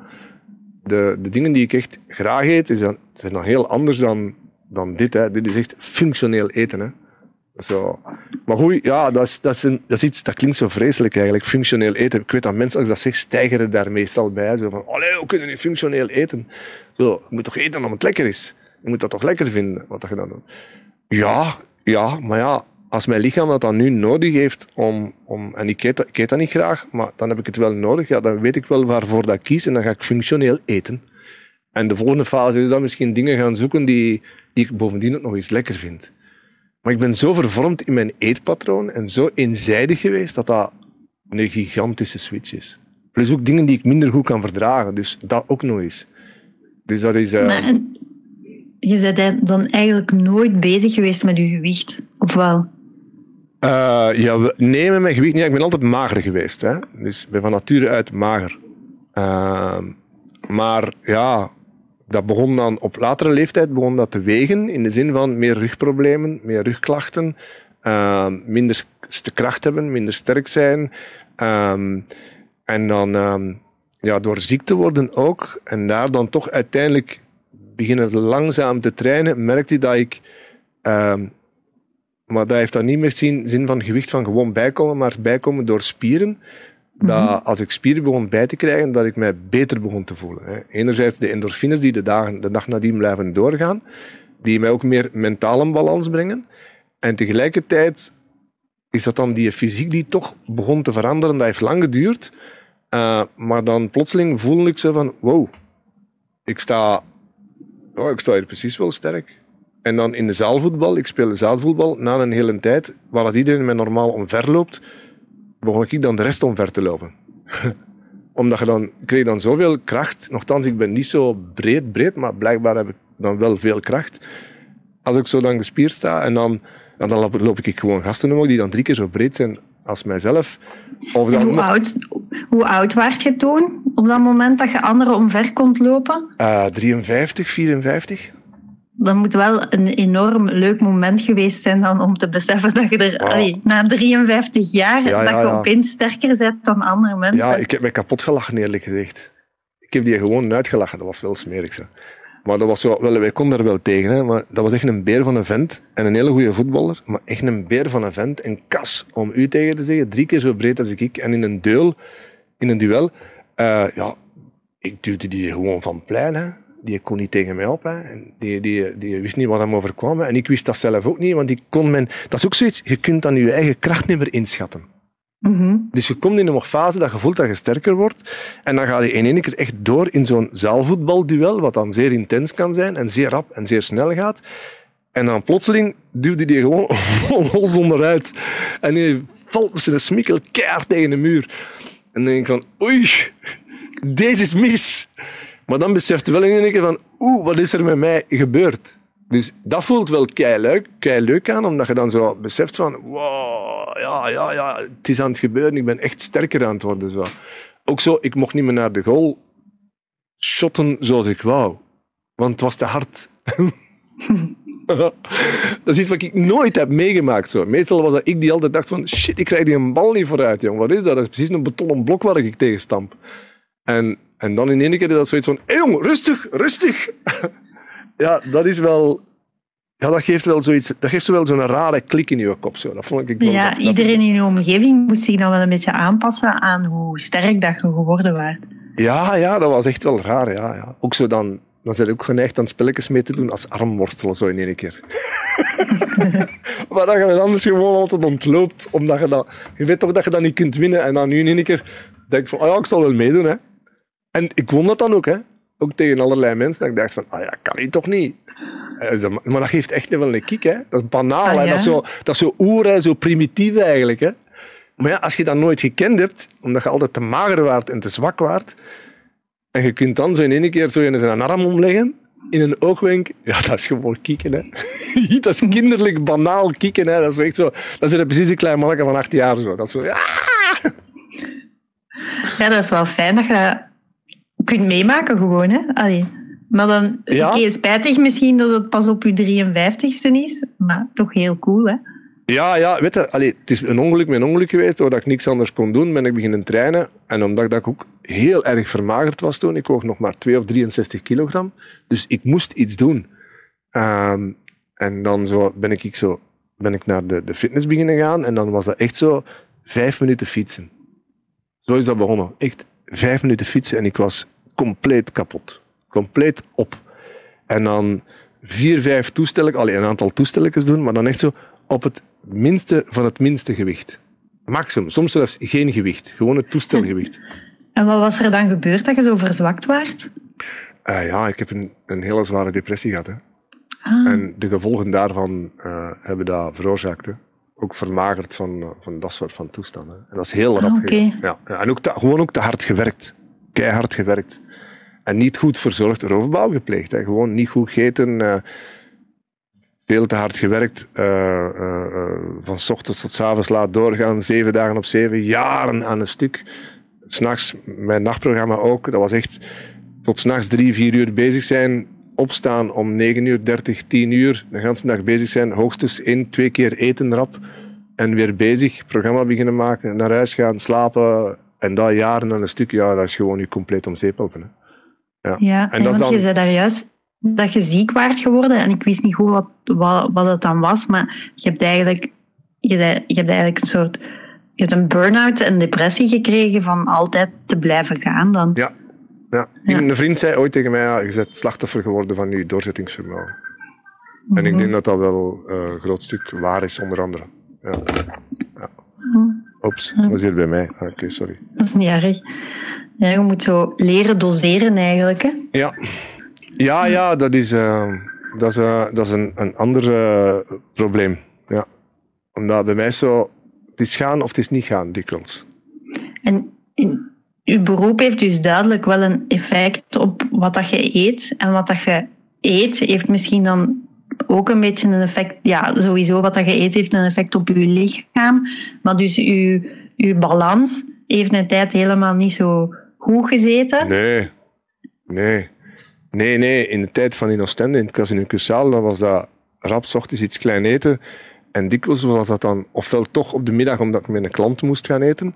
de, de dingen die ik echt graag eet, is dan, zijn dan heel anders dan, dan dit. Hè. Dit is echt functioneel eten. Hè. Zo. Maar goed, ja, dat is, dat, is een, dat iets dat klinkt zo vreselijk eigenlijk, functioneel eten. Ik weet dat mensen, als ik dat zeg, stijgeren daar meestal bij. Zo van, allee, hoe kunnen nu functioneel eten? Zo, je moet toch eten omdat het lekker is? Je moet dat toch lekker vinden, wat je dan doet? Ja, ja, maar ja, als mijn lichaam dat dan nu nodig heeft om, om en ik eet, dat, niet graag, maar dan heb ik het wel nodig, ja, dan weet ik wel waarvoor dat ik kies en dan ga ik functioneel eten. En de volgende fase is dan misschien dingen gaan zoeken die, die ik bovendien ook nog eens lekker vind. Maar ik ben zo vervormd in mijn eetpatroon en zo eenzijdig geweest dat dat een gigantische switch is. Plus ook dingen die ik minder goed kan verdragen, dus dat ook nog eens. Dus dat is... Maar, je bent dan eigenlijk nooit bezig geweest met je gewicht, of wel? Uh, ja, nee, met mijn gewicht niet. Ik ben altijd mager geweest. Hè? Dus ik ben van nature uit mager. Uh, maar ja, dat begon dan op latere leeftijd begon dat te wegen. In de zin van meer rugproblemen, meer rugklachten. Uh, minder kracht hebben, minder sterk zijn. Ehm, en dan ehm, ja, door ziek te worden ook. En daar dan toch uiteindelijk beginnen langzaam te trainen, merkte ik dat ik maar dat heeft dan niet meer zin, zin van gewicht van gewoon bijkomen, maar bijkomen door spieren. Dat mhm. als ik spieren begon bij te krijgen, dat ik mij beter begon te voelen. Enerzijds de endorfines die de, dagen, de dag nadien blijven doorgaan, die mij ook meer mentaal in balans brengen. En tegelijkertijd is dat dan die fysiek die toch begon te veranderen. Dat heeft lang geduurd. Uh, maar dan plotseling voelde ik zo van, wow, ik sta, oh, ik sta hier precies wel sterk. En dan in de zaalvoetbal, ik speelde zaalvoetbal, na een hele tijd, waar dat iedereen mij normaal omver loopt, begon ik dan de rest omver te lopen. Omdat je dan, kreeg dan zoveel kracht. Nochtans, ik ben niet zo breed, breed, maar blijkbaar heb ik dan wel veel kracht. Als ik zo dan gespierd sta en dan, dan loop, loop ik gewoon gasten omhoog die dan drie keer zo breed zijn als mijzelf. Of dan hoe, oud, hoe oud was je toen, op dat moment dat je anderen omver kon lopen? Uh, 53, 54 dat moet wel een enorm leuk moment geweest zijn dan om te beseffen dat je er na 53 jaar dat je opeens sterker bent dan andere mensen. Ja, ik heb mij kapot gelachen eerlijk gezegd. Ik heb die gewoon uitgelachen, dat was veel smerig. Zo. Maar dat was zo, wel, wij konden er wel tegen, hè, maar dat was echt een beer van een vent en een hele goede voetballer, maar echt een beer van een vent, een kas om u tegen te zeggen, drie keer zo breed als ik, en in een duel, in een duel, uh, ja, ik duwde die gewoon van plein, hè die kon niet tegen mij op. Hè. En die, die, die wist niet wat hem overkwam. En ik wist dat zelf ook niet, want die kon men... Dat is ook zoiets, je kunt dan je eigen kracht niet meer inschatten. Mm Dus je komt in een fase dat je voelt dat je sterker wordt. En dan ga je in één keer echt door in zo'n zaalvoetbalduel, wat dan zeer intens kan zijn en zeer rap en zeer snel gaat. En dan plotseling duwde die gewoon los onderuit. En die valt met zijn smikkel keihard tegen de muur. En dan denk ik van, oei, deze is mis. Maar dan beseft wel in één keer van, oeh, wat is er met mij gebeurd? Dus dat voelt wel kei leuk, kei leuk aan, omdat je dan zo beseft van, wow, ja, ja, ja, het is aan het gebeuren, ik ben echt sterker aan het worden. Zo. Ook zo, ik mocht niet meer naar de goal shotten zoals ik wou, want het was te hard. dat is iets wat ik nooit heb meegemaakt. Zo. Meestal was dat ik die altijd dacht van, shit, ik krijg die een bal niet vooruit, jong. Wat is dat? Dat is precies een betonnen blok waar ik tegen stamp. En en dan in één keer is dat zoiets van, hé hey jong, rustig, rustig. ja, dat is wel... Ja, dat geeft wel zoiets, dat geeft wel zo'n rare klik in je kop. Zo. Dat vond ik ja, iedereen in je omgeving moest zich dan wel een beetje aanpassen aan hoe sterk dat je geworden was. Ja, ja, dat was echt wel raar. Ja, ja. Ook zo dan, dan zijn ook geneigd aan spelletjes mee te doen als armworstelen zo in één keer. maar dat je anders gewoon altijd ontloopt, omdat je dat... Je weet toch dat je dat niet kunt winnen en dan nu in één keer denk van, oh ja, ik zal wel meedoen, hè. En ik won dat dan ook, hè. Ook tegen allerlei mensen. Dat ik dacht van, ah ja, kan hij toch niet. Eh, maar dat geeft echt wel een kick, hè. Dat is banaal, ah, hè. Dat is zo, dat is zo oer, zo primitief eigenlijk, hè. Maar ja, als je dat nooit gekend hebt, omdat je altijd te mager waart en te zwak waart, en je kunt dan zo in één keer zo in zijn arm omleggen, in een oogwenk, ja, dat is gewoon kieken, hè. dat is kinderlijk banaal kieken, hè. Dat is echt zo, dat is precies een klein manneke van acht jaar, zo. Dat is zo, ja. Ja, dat is wel fijn dat je kunt meemaken gewoon, hè. Allee. Maar dan, ja. oké, spijtig misschien dat het pas op je 53ste is, maar toch heel cool, hè. Ja, ja, weet je, allee, het is een ongeluk met een ongeluk geweest, doordat ik niks anders kon doen, ben ik beginnen trainen. En omdat ik ook heel erg vermagerd was toen, ik woog nog maar 2 of 63 kilogram, dus ik moest iets doen. Ehm, en dan zo ben ik, zo, ben ik naar de, de fitness beginnen gaan en dan was dat echt zo vijf minuten fietsen. Zo is dat begonnen. Echt vijf minuten fietsen en ik was compleet kapot. Compleet op. En dan vier, vijf toestellen, alleen een aantal toestelletjes doen, maar dan echt zo op het minste van het minste gewicht. Maximum. Soms zelfs geen gewicht. Gewoon het toestelgewicht. En wat was er dan gebeurd dat je zo verzwakt waart? Uh, ja, ik heb een, een hele zware depressie gehad. Hè. Ah. En de gevolgen daarvan uh, hebben dat veroorzaakt. Hè. Ook vermagerd van, uh, van dat soort van toestanden. En dat is heel rap ah, ja. ja. En ook te, gewoon ook te hard gewerkt keihard gewerkt. En niet goed verzorgd, roofbouw gepleegd. Hè. Gewoon niet goed gegeten, uh, veel te hard gewerkt. Uh, uh, van ochtends tot s avonds laat doorgaan, zeven dagen op zeven, jaren aan een stuk. S'nachts, mijn nachtprogramma ook, dat was echt tot s'nachts drie, vier uur bezig zijn. Opstaan om 9 uur 30, 10 uur, de hele dag bezig zijn. Hoogstens één, twee keer eten rap. En weer bezig, programma beginnen maken, naar huis gaan, slapen, en dat jaren aan een stuk, ja, dat is gewoon je compleet om zeep. Ja, ja en, want dan... je zei daar juist dat je ziek waard geworden en ik wist niet goed wat, wat, wat het dan was, maar je hebt eigenlijk, je, je hebt eigenlijk een soort je hebt een burn-out en depressie gekregen van altijd te blijven gaan dan. Ja. ja. Een vriend zei ooit tegen mij, ja, je bent slachtoffer geworden van je doorzettingsvermogen. En ik mhm. denk dat dat wel uh, een groot stuk waar is, onder andere. Ja. ja. Mhm. Oeps, dat is hier bij mij. Ah, oké, sorry. Dat is niet erg. Ja, je moet zo leren doseren eigenlijk. Hè? Ja. Ja, ja, dat is, uh, dat is, uh, dat is een, een ander uh, probleem. Ja. Omdat bij mij zo, het is gaan of het is niet gaan, dikwijls. En in, uw beroep heeft dus duidelijk wel een effect op wat dat je eet. En wat dat je eet heeft misschien dan ook een beetje een effect. Ja, sowieso wat dat je eet heeft een effect op je lichaam. Maar dus uw, uw balans heeft een tijd helemaal niet zo goed gezeten. Nee, nee. Nee, nee. In de tijd van in Oostende, in het Casino Cursaal, dan was dat rap ochtends iets klein eten. En dikwijls was dat dan ofwel toch op de middag omdat ik met een klant moest gaan eten,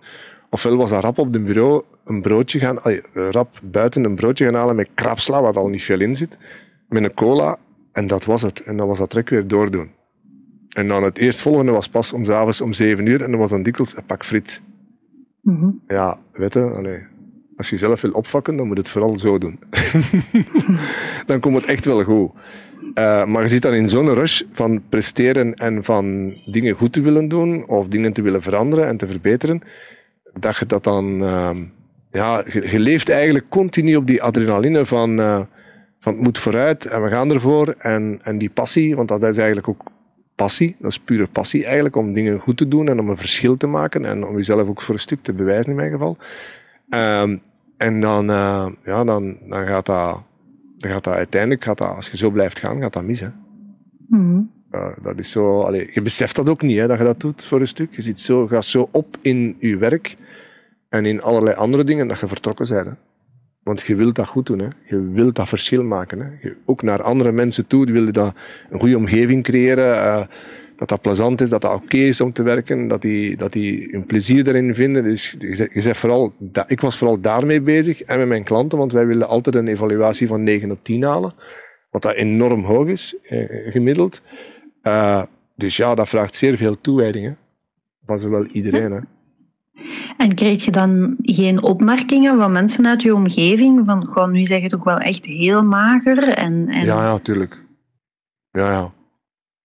ofwel was dat rap op de bureau een broodje gaan, rap buiten een broodje gaan halen met krapsla, wat al niet veel in zit, met een cola, en dat was het. En dan was dat trek weer doordoen. En dan het eerstvolgende was pas om avonds om zeven uur, en dan was dan dikwijls een pak friet. Mhm. Ja, weet je, als je zelf wil opvakken, dan moet het vooral zo doen. dan komt het echt wel goed. Uh, maar je zit dan in zo'n rush van presteren en van dingen goed te willen doen, of dingen te willen veranderen en te verbeteren, dat je dat dan, uh, ja, je, leeft eigenlijk continu op die adrenaline van, uh, van het moet vooruit en we gaan ervoor. En, en die passie, want dat is eigenlijk ook passie, dat is pure passie eigenlijk, om dingen goed te doen en om een verschil te maken en om jezelf ook voor een stuk te bewijzen in mijn geval. Um, en dan, uh, ja, dan, dan gaat dat, dan gaat dat uiteindelijk, gaat dat, als je zo blijft gaan, gaat dat mis. Hè. Mm dat is zo, allee, je beseft dat ook niet, hè, dat je dat doet voor een stuk. Je zit zo, gaat zo op in je werk en in allerlei andere dingen dat je vertrokken bent. Hè. Want je wilt dat goed doen. Hè. Je wilt dat verschil maken. Hè. Je, ook naar andere mensen toe wil je dat een goede omgeving creëren. Uh, dat dat plezant is, dat dat oké is om te werken, dat die, dat die een plezier erin vinden. Dus je zegt vooral, ik was vooral daarmee bezig en met mijn klanten, want wij willen altijd een evaluatie van 9 op 10 halen. Wat dat enorm hoog is, eh, gemiddeld. Uh, dus ja, dat vraagt zeer veel toewijding. Van zowel iedereen. Hè. En kreeg je dan geen opmerkingen van mensen uit je omgeving? Van, gewoon, nu zeg je het ook wel echt heel mager. En, en... Ja, ja, tuurlijk. Ja, ja.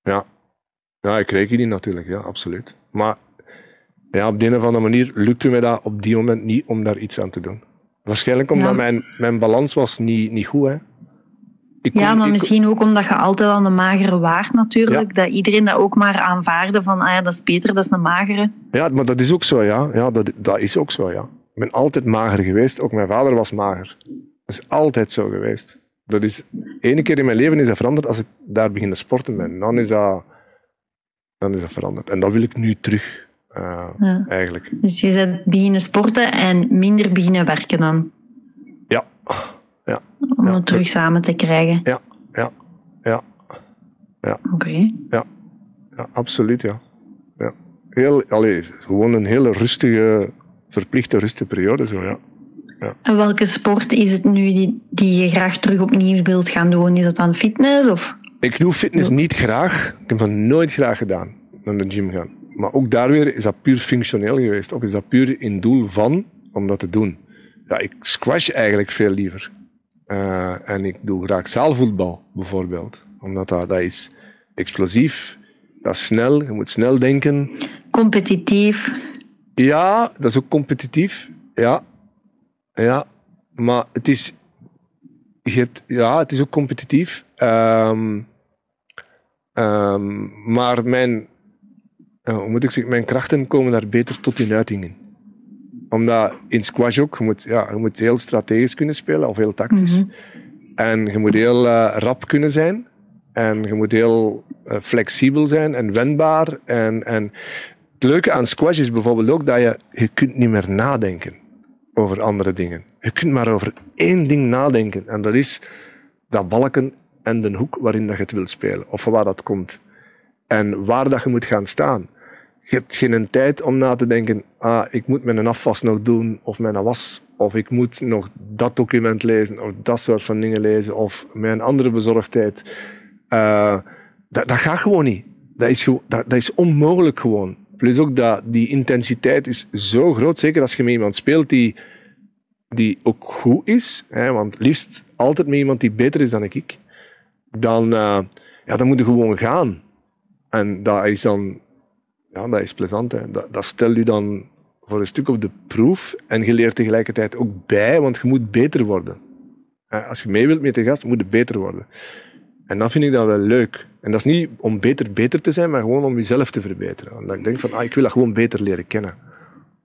Ja, ja, ik kreeg die natuurlijk, ja, absoluut. Maar ja, op de een of andere manier lukte mij dat op die moment niet om daar iets aan te doen. Waarschijnlijk omdat mijn, mijn balans was niet, niet goed, hè. Ik ja, maar misschien ook omdat je altijd al een magere waard natuurlijk. Dat iedereen dat ook maar aanvaarde van, ah ja, dat is beter, dat is een magere. Ja, maar dat is ook zo, ja. ja dat, dat is ook zo, ja. Ik ben altijd mager geweest. Ook mijn vader was mager. Dat is altijd zo geweest. Dat is, ene keer in mijn leven is dat veranderd als ik daar begin te sporten ben. Dan is dat dan is dat veranderd. En dat wil ik nu terug, uh, ja. eigenlijk. Dus je bent beginnen sporten en minder beginnen werken dan? Ja. ja. Om het terug samen te krijgen? Ja, ja, ja. ja. Oké. Ja. ja, absoluut, ja. ja. Heel, allee, gewoon een hele rustige, verplichte rustige periode, zo, ja. Ja. En welke sport is het nu die, die je graag terug opnieuw wilt gaan doen? Is dat dan fitness? Of? Ik doe fitness niet graag. Ik heb dat nooit graag gedaan, naar de gym gaan. Maar ook daar weer is dat puur functioneel geweest. Of is dat puur in doel van om dat te doen. Ja, ik squash eigenlijk veel liever. Uh, en ik doe graag zaalvoetbal, bijvoorbeeld. Omdat dat, dat is explosief, dat is snel, je moet snel denken. Competitief. Ja, dat is ook competitief. Ja. Ja. Maar het is, je hebt, ja, het is ook competitief. Um, um, maar mijn, uh, hoe moet ik zeggen, mijn krachten komen daar beter tot in uiting in. Omdat in squash ook, je moet, ja, je moet heel strategisch kunnen spelen, of heel tactisch. Mm -hmm. En je moet heel uh, rap kunnen zijn. En je moet heel uh, flexibel zijn en wendbaar. En, en het leuke aan squash is bijvoorbeeld ook dat je, je kunt niet meer nadenken over andere dingen. Je kunt maar over één ding nadenken. En dat is dat balken en de hoek waarin dat je het wilt spelen. Of waar dat komt. En waar dat je moet gaan staan. Je hebt geen tijd om na te denken, ah, ik moet mijn afwas nog doen, of mijn was, of ik moet nog dat document lezen, of dat soort van dingen lezen, of mijn andere bezorgdheid. Uh, dat, dat gaat gewoon niet. Dat is, dat, dat is onmogelijk gewoon. Plus ook dat die intensiteit is zo groot, zeker als je met iemand speelt die, die ook goed is, hè, want liefst altijd met iemand die beter is dan ik, dan, uh, ja, dan moet je gewoon gaan. En dat is dan, ja, dat is plezant. Dat, dat stel je dan voor een stuk op de proef en je leert tegelijkertijd ook bij, want je moet beter worden. Als je mee wilt met de gast, moet je beter worden. En dan vind ik dat wel leuk. En dat is niet om beter beter te zijn, maar gewoon om jezelf te verbeteren. Want ik denk van, ah, ik wil dat gewoon beter leren kennen.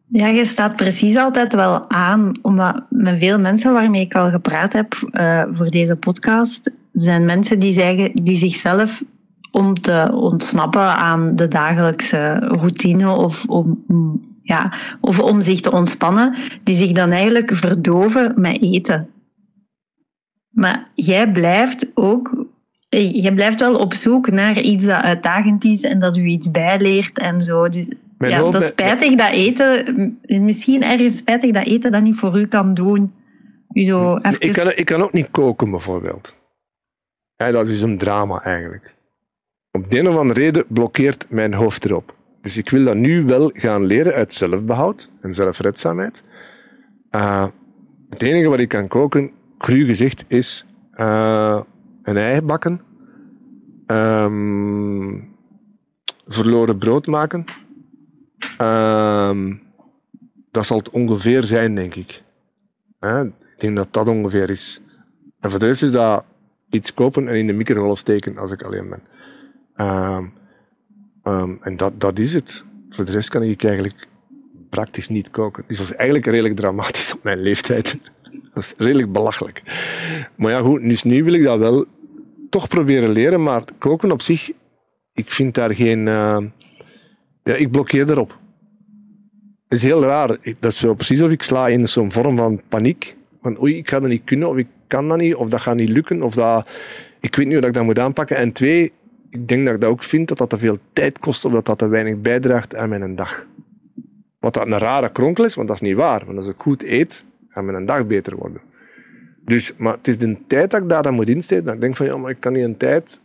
Ja, je staat precies altijd wel aan, omdat met veel mensen waarmee ik al gepraat heb uh, voor deze podcast, zijn mensen die, zeggen, die zichzelf om te ontsnappen aan de dagelijkse routine of om, ja, of om zich te ontspannen, die zich dan eigenlijk verdoven met eten. Maar jij blijft ook, je blijft wel op zoek naar iets dat uitdagend is en dat u iets bijleert en zo. Dus ja, dat is spijtig dat eten, misschien ergens spijtig dat eten dat niet voor u kan doen. U zo even... ik, kan, ik kan ook niet koken, bijvoorbeeld. Ja, dat is een drama eigenlijk. Op de een of andere reden blokkeert mijn hoofd erop. Dus ik wil dat nu wel gaan leren uit zelfbehoud en zelfredzaamheid. Uh, het enige wat ik kan koken, cru gezegd, is uh, een ei bakken, um, verloren brood maken. Um, dat zal het ongeveer zijn, denk ik. Uh, ik denk dat dat ongeveer is. En voor de rest is dat iets kopen en in de microgolf steken als ik alleen ben. Um, um, en dat, dat is het. Voor de rest kan ik eigenlijk praktisch niet koken. Dus dat is eigenlijk redelijk dramatisch op mijn leeftijd. Dat is redelijk belachelijk. Maar ja, goed, dus nu wil ik dat wel toch proberen leren, maar koken op zich, ik vind daar geen. Uh, ja, ik blokkeer erop. Het is heel raar. Dat is wel precies of ik sla in zo'n vorm van paniek. Van oei, ik ga dat niet kunnen, of ik kan dat niet, of dat gaat niet lukken, of dat. Ik weet niet hoe ik dat moet aanpakken. En twee, ik denk dat ik dat ook vind, dat dat te veel tijd kost, of dat dat te weinig bijdraagt aan mijn dag. Wat dat een rare kronkel is, want dat is niet waar. Want als ik goed eet, gaat mijn dag beter worden. Dus, maar het is de tijd dat ik daar dan moet insteken, dat ik denk van, ja, maar ik kan die een tijd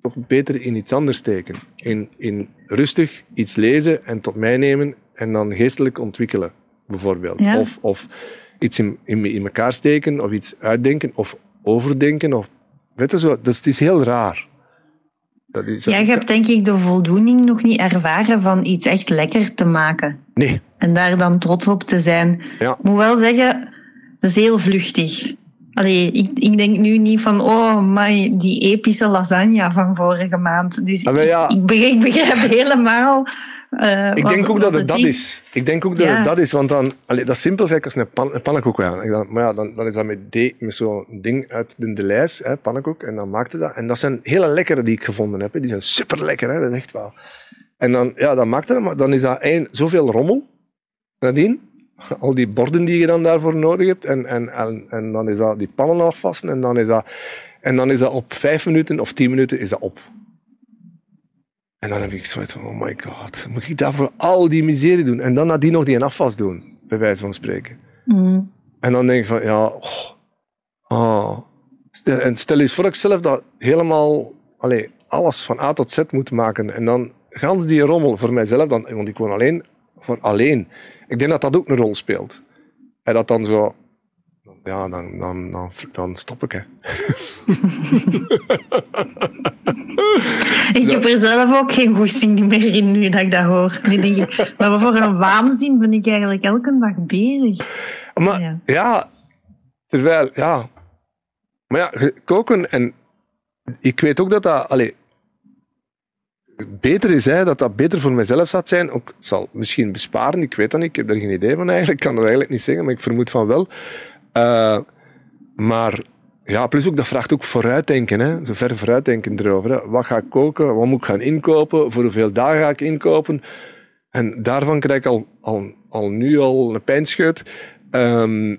toch beter in iets anders steken. In, in rustig iets lezen en tot mij nemen en dan geestelijk ontwikkelen, bijvoorbeeld. Of, of iets in, in, in elkaar steken, of iets uitdenken, of overdenken, of weet je zo. Dus het is heel raar. ja, je hebt denk ik de voldoening nog niet ervaren van iets echt lekker te maken. Nee. En daar dan trots op te zijn. Ja. Ik moet wel zeggen, dat is heel vluchtig. Allee, ik, ik denk nu niet van, oh, my, die epische lasagne van vorige maand. Dus ah, ja. ik, ik, begrijp, helemaal. Uh, ik denk ook dat het dat is. Ik denk ook dat het dat is, want dan, allee, dat is simpel als een, pan, een pannenkoek aan. Maar ja, dan, dan is dat met, de, met zo'n ding uit de, de lijst, hè, pannenkoek, en dan maakte dat. En dat zijn hele lekkere die ik gevonden heb. Hè. Die zijn super lekker, hè, dat is echt wel. En dan, ja, dan maakte dat, maar dan is dat één, zoveel rommel nadien al die borden die je dan daarvoor nodig hebt. En, en, en, en dan is dat die pannen afvassen. En dan is dat, en dan is dat op vijf minuten of tien minuten is dat op. En dan heb ik zoiets van, oh my god, moet ik daarvoor al die miserie doen? En dan nadien nog die een afwas doen, bij wijze van spreken. Mm. En dan denk ik van, ja, oh, oh. En stel eens voor dat ik zelf dat helemaal, allez, alles van A tot Z moet maken. En dan gans die rommel voor mijzelf, dan, want ik woon alleen, voor alleen. Ik denk dat dat ook een rol speelt. En dat dan zo... Ja, dan, dan, dan, dan stop ik, hè. ik heb er zelf ook geen goesting meer in nu dat ik dat hoor. Nu denk ik, maar voor een waanzin ben ik eigenlijk elke dag bezig. Maar ja, ja terwijl, ja... Maar ja, koken en... Ik weet ook dat dat... Allez, beter is, hè, dat dat beter voor mezelf zou zijn. Ook, het zal misschien besparen, ik weet dat niet. Ik heb daar geen idee van eigenlijk. Ik kan er eigenlijk niet zeggen, maar ik vermoed van wel. Uh, maar ja, plus ook, dat vraagt ook vooruitdenken. Hè. Zo ver vooruitdenken erover. Wat ga ik koken? Wat moet ik gaan inkopen? Voor hoeveel dagen ga ik inkopen? En daarvan krijg ik al, al, al nu al een pijnscheut. Um,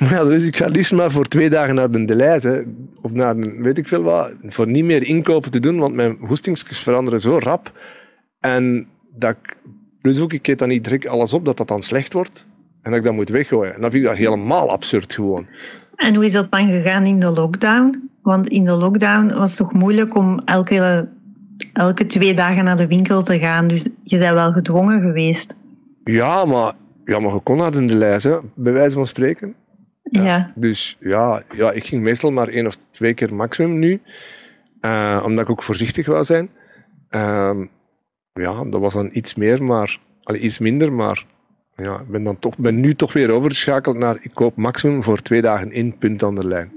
maar ja, dus ik ga liefst maar voor twee dagen naar de Deleuze, of naar weet ik veel wat, voor niet meer inkopen te doen, want mijn hoestingsjes veranderen zo rap. En dat ik, plus ook, ik dan niet direct alles op, dat dat dan slecht wordt. En dat ik dat moet weggooien. En dan vind ik dat helemaal absurd gewoon. En hoe is dat dan gegaan in de lockdown? Want in de lockdown was het toch moeilijk om elke, elke twee dagen naar de winkel te gaan. Dus je bent wel gedwongen geweest. Ja, maar ja, maar je kon dat in de lijst, hè, bij wijze van spreken. Ja. Dus ja, ja, ik ging meestal maar één of twee keer maximum nu. Uh, omdat ik ook voorzichtig wil zijn. Uh, ja, dat was dan iets meer, maar allee, iets minder, maar ja, ik ben, dan toch, ben nu toch weer overgeschakeld naar ik koop maximum voor twee dagen in, punt aan de lijn.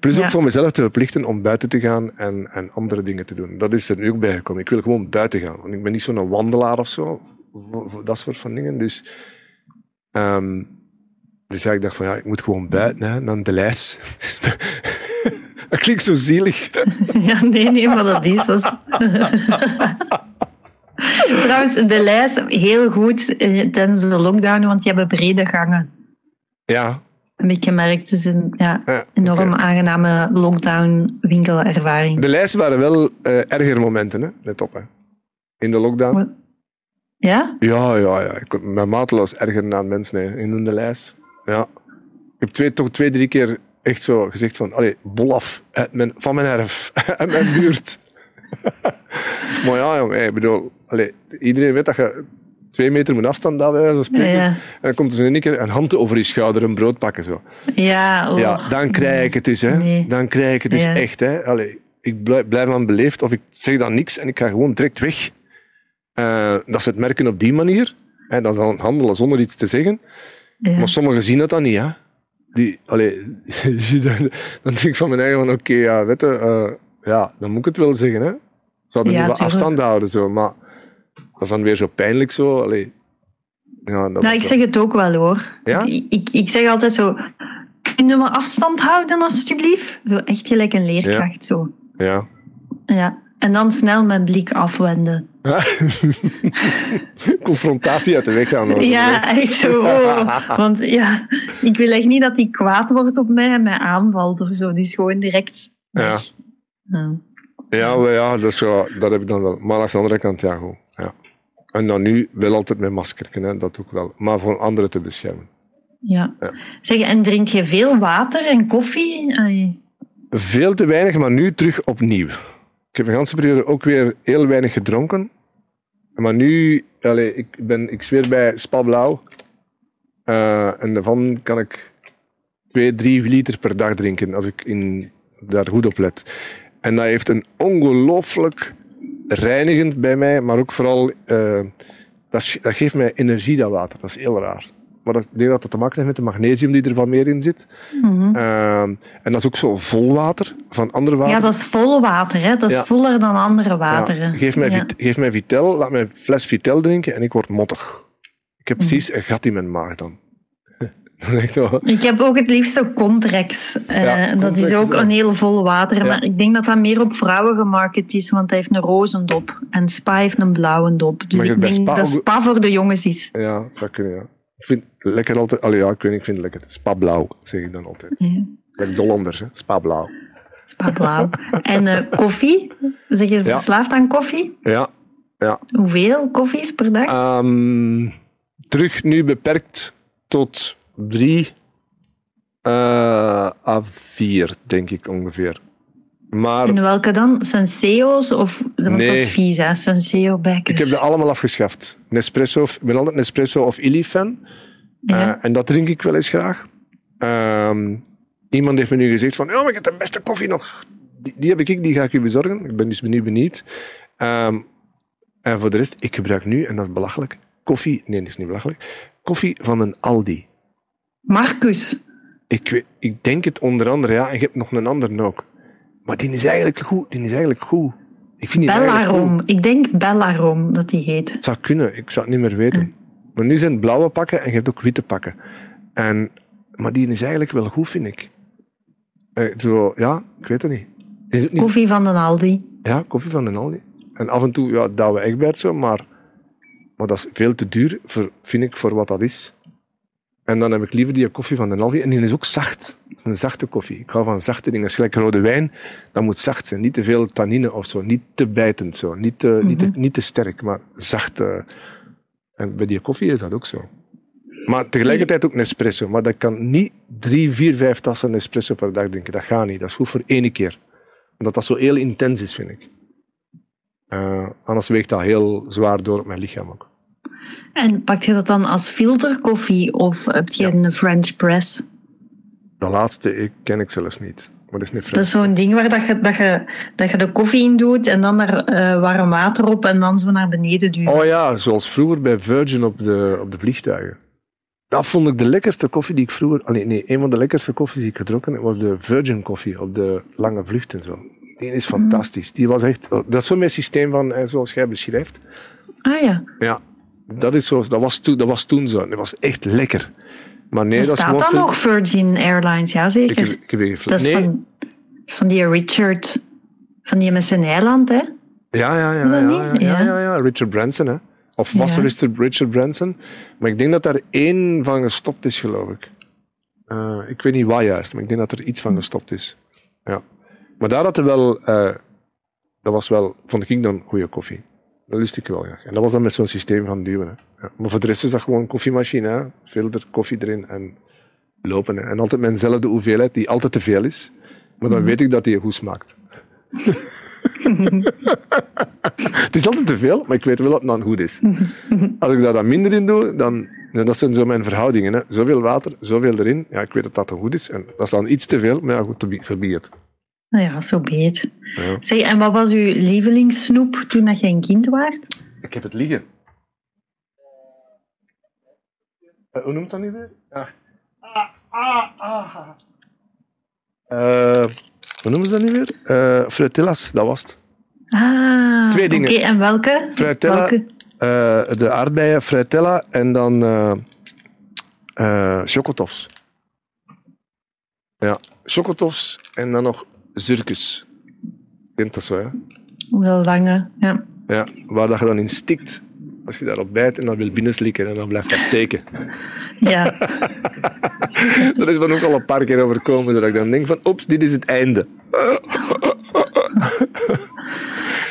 Plus ook voor mezelf te verplichten om buiten te gaan en, en andere dingen te doen. Dat is er nu ook bijgekomen. Ik wil gewoon buiten gaan. Want ik ben niet zo'n wandelaar of zo dat soort van dingen. Dus, um, dus ja, ik dacht van ja, ik moet gewoon buiten, hè, naar de lijst. dat klinkt zo zielig. ja, nee, nee, maar dat is dat. Trouwens, de lijst heel goed eh, tijdens de lockdown, want die hebben brede gangen. Ja. Heb ik gemerkt. Het is een ja, enorm aangename lockdown-winkelervaring. De lijsten waren wel uh, erger momenten, hè? let op. Hè. In de lockdown. Ja? Ja, ja, ja. Ik, maat was erger dan mensen hè, in de lijst. Ja. Ik heb twee, toch twee, drie keer echt zo gezegd van, allee, bol af uit mijn, van mijn erf, uit mijn buurt. maar ja, jongen, ik bedoel, allee, iedereen weet dat je twee meter moet afstand daar bij wijze spreken. Ja. En dan komt er zo een keer een hand over je schouder, een brood pakken zo. Ja, ja dan krijg ik het dus, hè. Dan krijg ik het dus echt, hè. Allee, ik blijf, blijf dan beleefd of ik zeg dan niks en ik ga gewoon direct weg. Uh, dat ze het merken op die manier. Hè, dat is dan handelen zonder iets te zeggen. Ja. Maar sommigen zien dat dan niet, hè. Die, allee, dan denk ik van mijn eigen van, oké, okay, ja, weet je, uh, ja, dan moet ik het wel zeggen, hè. Ze hadden ja, wel afstand houden, zo, maar dat is dan weer zo pijnlijk zo. Allee. Ja, dat nou, ik zeg het ook wel hoor. Ja? Ik, ik, zeg altijd zo, kunnen we afstand houden alsjeblieft? Zo echt gelijk een leerkracht ja. zo. Ja. Ja. En dan snel mijn blik afwenden. Confrontatie uit de weg gaan. Hoor. Ja, echt zo. Oh. Want ja, ik wil echt niet dat hij kwaad wordt op mij en mij aanvalt of zo. Dus gewoon direct. Ja. Ja, ja, ja dat, heb ik dan wel. Maar aan de andere kant, ja, goed. Ja. En dan nu wel altijd met masker, hè, dat ook wel. Maar voor anderen te beschermen. Ja. ja. Zeg, en drink je veel water en koffie? Veel te weinig, maar nu terug opnieuw. Ik heb de hele periode ook weer heel weinig gedronken. Maar nu, allez, ik, ben, ik zweer bij Spa Blauw. Uh, en daarvan kan ik 2, 3 liter per dag drinken als ik in, daar goed op let. En dat heeft een ongelooflijk reinigend bij mij, maar ook vooral, uh, dat, dat, geeft mij energie, dat water. Dat is heel raar. Maar dat, ik denk dat dat te maken heeft met de magnesium die er van meer in zit. Mm uh, en dat is ook zo vol water van andere water. Ja, dat is vol water. Hè? Dat is voller dan andere wateren. Ja. Geef, mij ja. geef mij Vitel, laat mij een fles Vitel drinken en ik word mottig. Ik heb mhm. precies een gat in mijn maag dan. Ik heb ook het liefste Contrex. Uh, dat is ook een heel vol water. Maar ik denk dat dat meer op vrouwen gemarket is, want hij heeft een rozendop. En Spa heeft een blauwe dop. Dus ik denk dat Spa voor de jongens is. Ja, dat zou kunnen, ja. Ik vind het lekker altijd... Allee, ja, ik weet niet, ik vind het lekker. Spa blauw, zeg ik dan altijd. Ja. Like Dollanders, hè. Spa blauw. Spa blauw. en uh, koffie? Zeg je verslaafd aan koffie? Ja. ja. Hoeveel koffies per dag? Um, terug nu beperkt tot drie uh, à vier, denk ik ongeveer. Maar, en welke dan? Senseo's of dat nee. was vies, hè? Senseo Ik heb ze allemaal afgeschaft. Nespresso, ik ben altijd Nespresso of Illy fan. Ja. Uh, en dat drink ik wel eens graag. Uh, iemand heeft me nu gezegd van, oh, maar ik heb de beste koffie nog. Die, die heb ik, die ga ik u bezorgen. Ik ben dus benieuwd benieuwd. Um, en voor de rest, ik gebruik nu, en dat is belachelijk, koffie, nee, dat is niet belachelijk, koffie van een Aldi. Marcus. Ik, ik denk het onder andere, ja. En je hebt nog een ander ook. Maar die is eigenlijk goed. Die is eigenlijk goed. Ik vind die Bellarom. Ik denk Bellarom dat die heet. Het zou kunnen. Ik zou het niet meer weten. Maar nu zijn het blauwe pakken en je hebt ook witte pakken. En, maar die is eigenlijk wel goed, vind ik. Eh, zo, ja, ik weet het niet. Is het niet. Koffie van de Aldi. Ja, koffie van de Aldi. En af en toe ja, douwen echt bij het zo, maar, maar dat is veel te duur, voor, vind ik, voor wat dat is. En dan heb ik liever die koffie van de Aldi. En die is ook zacht. Het is een zachte koffie. Ik hou van zachte dingen. Gelijk rode wijn, dat moet zacht zijn. Niet te veel tannine of zo. Niet te bijtend zo. Niet te, niet, te, mhm. niet te sterk, maar zacht. En bij die koffie is dat ook zo. Maar tegelijkertijd ook Nespresso. Maar dat kan niet drie, vier, vijf tassen Nespresso per dag drinken. Dat gaat niet. Dat is goed voor één keer. Omdat dat zo heel intens is, vind ik. Uh, anders weegt dat heel zwaar door op mijn lichaam ook. En pak je dat dan als filterkoffie of heb je een French press? De laatste ik, ken ik zelfs niet. Maar dat is. Dat is zo'n ding waar dat je, dat, je, dat je de koffie in doet en dan er uh, warm water op en dan zo naar beneden duwen. Oh ja, zoals vroeger bij Virgin op de, op de vliegtuigen. Dat vond ik de lekkerste koffie die ik vroeger... Allee, nee, een van de lekkerste koffies die ik gedronken heb was de Virgin koffie op de lange vluchten. Zo. Die is fantastisch. Die was echt... Dat is zo mijn systeem van, eh, zoals jij beschrijft. Ah ja. Ja, Dat, is zo, dat, was toen, dat was toen zo. Dat was echt lekker. Maar nee, dat is gewoon... dat veel- nog, Virgin Airlines? Ja, Ik, ik heb geen dat is nee. van, van die Richard, van die met zijn eiland, hè? Ja, ja, ja, ja, ja, ja, Ja. Richard Branson, hè. Of was Ja. Richard, Richard Branson. Maar ik denk dat daar één van gestopt is, geloof ik. Eh, ik weet niet waar juist, maar ik denk dat er iets van gestopt is. Ja. Maar daar had er wel... eh, dat was wel, vond ik dan, goede koffie. Dat lust ik wel graag. En dat was dan met zo'n systeem van duwen. Hè. Ja. Maar voor de rest is dat gewoon een koffiemachine. Hè. Filter, koffie erin en lopen. Hè. En altijd mijnzelfde hoeveelheid, die altijd te veel is. Maar dan weet ik dat die goed smaakt. Het is altijd te veel, maar ik weet wel dat het dan goed is. Als ik daar dan minder in doe, dan... ja, Dat zijn zo mijn verhoudingen. Hè. Zoveel water, zoveel erin. Ja, ik weet dat dat dan goed is. En dat is dan iets te veel, maar ja, goed, zo be het. Nou ja, zo beet. Ja. Zeg, en wat was uw lievelingssnoep toen dat je een kind waart? Ik heb het liggen. Eh, hoe noemt dat nu weer? Ah. Ah, ah, hoe noemen ze dat nu weer? Frutillas, dat was het. Ah, Twee dingen. Oké, en welke? Fruitella, Welke? de aardbeien, fruitella en dan chocotofs. Ja, chocotofs en dan nog Je kent dat zo, hè? Wel lange, ja. Ja, waar dat je dan in stikt. Als je daarop bijt en dan wil binnenslikken en dan blijft dat steken. Ja, Dat is me ook al een paar keer overkomen, dat ik dan denk van, oeps, dit is het einde.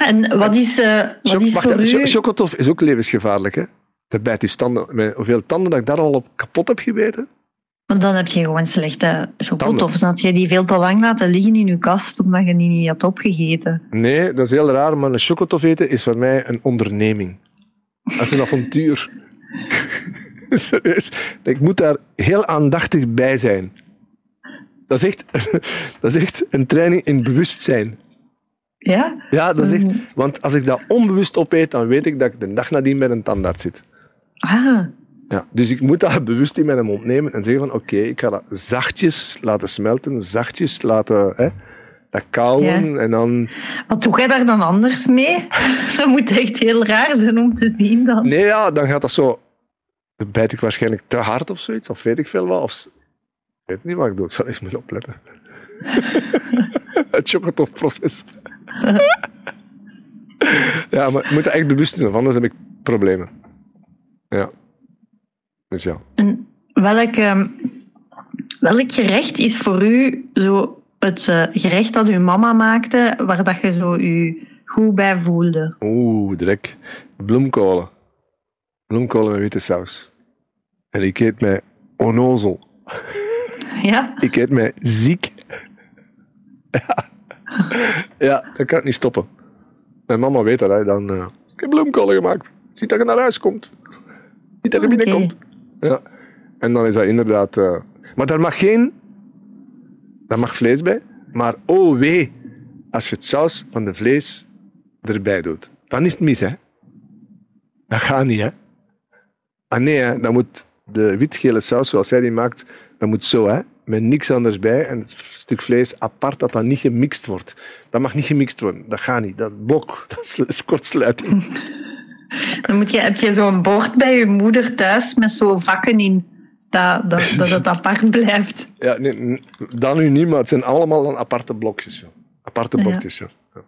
en wat is, eh wat Choc- is Wacht, voor u... chocotof is ook levensgevaarlijk, hè? Dat bijt je tanden. Hoeveel tanden dat ik daar al op kapot heb gebeten? Want dan heb je gewoon slechte. Of dan had je die veel te lang laten liggen in je kast, omdat je die niet had opgegeten. Nee, dat is heel raar, maar een chocotof eten is voor mij een onderneming. Dat is een avontuur. Ik moet daar heel aandachtig bij zijn. Dat is echt, dat is echt een training in bewustzijn. Ja? Ja, dat is echt... Want als ik dat onbewust opeet, dan weet ik dat ik de dag nadien bij een tandarts zit. Ah, Ja, dus ik moet dat bewust in mijn mond nemen en zeggen van oké, ik ga dat zachtjes laten smelten, zachtjes laten hè, dat kauwen Ja. en dan... wat doe jij daar dan anders mee? Dat moet echt heel raar zijn om te zien dan. Nee, ja, dan gaat dat zo... Dan bijt ik waarschijnlijk te hard of zoiets, of weet ik veel wat. Of... Ik weet niet wat ik doe, ik zal eens moeten opletten. Het chocotof-proces. ja, maar ik moet er echt bewust zijn, anders heb ik problemen. Ja. Dus. En welk, ehm, welk gerecht is voor u zo het eh, gerecht dat uw mama maakte, waar dat je zo je goed bij voelde? Oeh, direct. Bloemkolen. Bloemkolen met witte saus. En ik eet mij onnozel. Ja? Ik eet mij ziek. Ja. ja, dat kan ik niet stoppen. Mijn mama weet dat. Hè. Dan, eh, ik heb bloemkolen gemaakt. Ziet dat je naar huis komt. Ziet dat je Oké. binnenkomt. Ja. En dan is dat inderdaad... eh, maar daar mag geen... Daar mag vlees bij. Maar oh wee, als je het saus van de vlees erbij doet. Dan is het mis, hè. Dat gaat niet, hè. Ah nee. Dan moet de witgele saus, zoals jij die maakt, dat moet zo, hè. Met niks anders bij en het stuk vlees apart, dat dat niet gemixt wordt. Dat mag niet gemixt worden. Dat gaat niet. Dat blok. Dat is kortsluiting. Dan moet je, heb je zo'n bord bij je moeder thuis met zo vakken in, dat, dat, dat het apart blijft. Ja, nee, n- dat nu niet, maar het zijn allemaal dan aparte blokjes. Aparte Ja. bordjes, joh. Ja.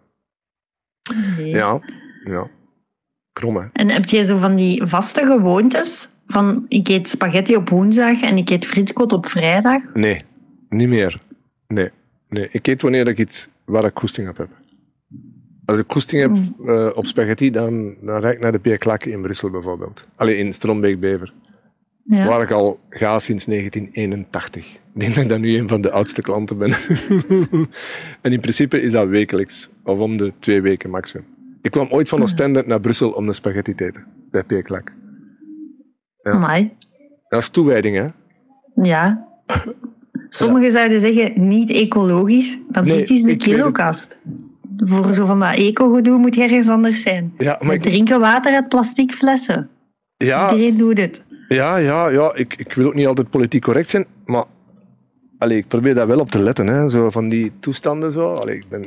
Ja, ja. Krom, hè. En heb je zo van die vaste gewoontes? Van ik eet spaghetti op woensdag en ik eet frietkot op vrijdag? Nee, niet meer. Nee, nee. Ik eet wanneer ik iets waar ik koesting op heb. Als ik koesting heb eh, op spaghetti, dan, dan rijd ik naar de Claque in Brussel bijvoorbeeld. Alleen in Strombeek-Bever. Ja. Waar ik al ga sinds 1981. Ik denk dat ik dan nu een van de oudste klanten ben. en in principe is dat wekelijks. Of om de twee weken maximum. Ik kwam ooit van Oostende naar Brussel om de spaghetti te eten. Bij Pierre Claque. Amai. Dat is toewijding, hè? Ja. Sommigen zouden zeggen niet ecologisch, maar Nee, dit is de kilokast. Voor zo van dat eco-gedoe moet je ergens anders zijn. Ja, maar We drinken water uit plastic flessen. ja, Iedereen doet het. Ja, ja, ja. Ik, ik wil ook niet altijd politiek correct zijn, maar allee, ik probeer daar wel op te letten. Hè. Zo van die toestanden zo. Allee, ik ben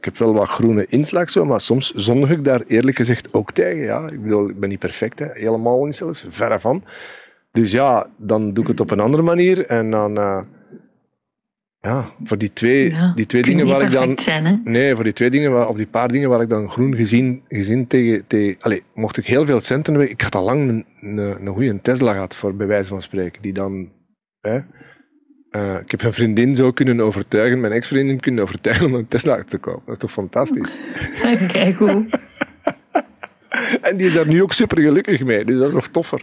ik heb wel wat groene inslag, zo, maar soms zondig ik daar eerlijk gezegd ook tegen. Ja. Ik bedoel, ik ben niet perfect, hè. helemaal niet zelfs, verre van. Dus ja, dan doe ik het op een andere manier en dan... Uh, ja, voor die twee, die twee dingen waar ik dan. Zijn, nee, voor die twee dingen, waar, of die paar dingen waar ik dan groen gezien, gezien tegen. tegen allez, mocht ik heel veel centen hebben, ik had al lang een, een, een goede Tesla gehad, voor bij wijze van spreken. Die dan. Hè, uh, ik heb een vriendin zo kunnen overtuigen, mijn ex-vriendin kunnen overtuigen om een Tesla te kopen. Dat is toch fantastisch? Kijk hoe. en die is daar nu ook super gelukkig mee, dus dat is nog toffer.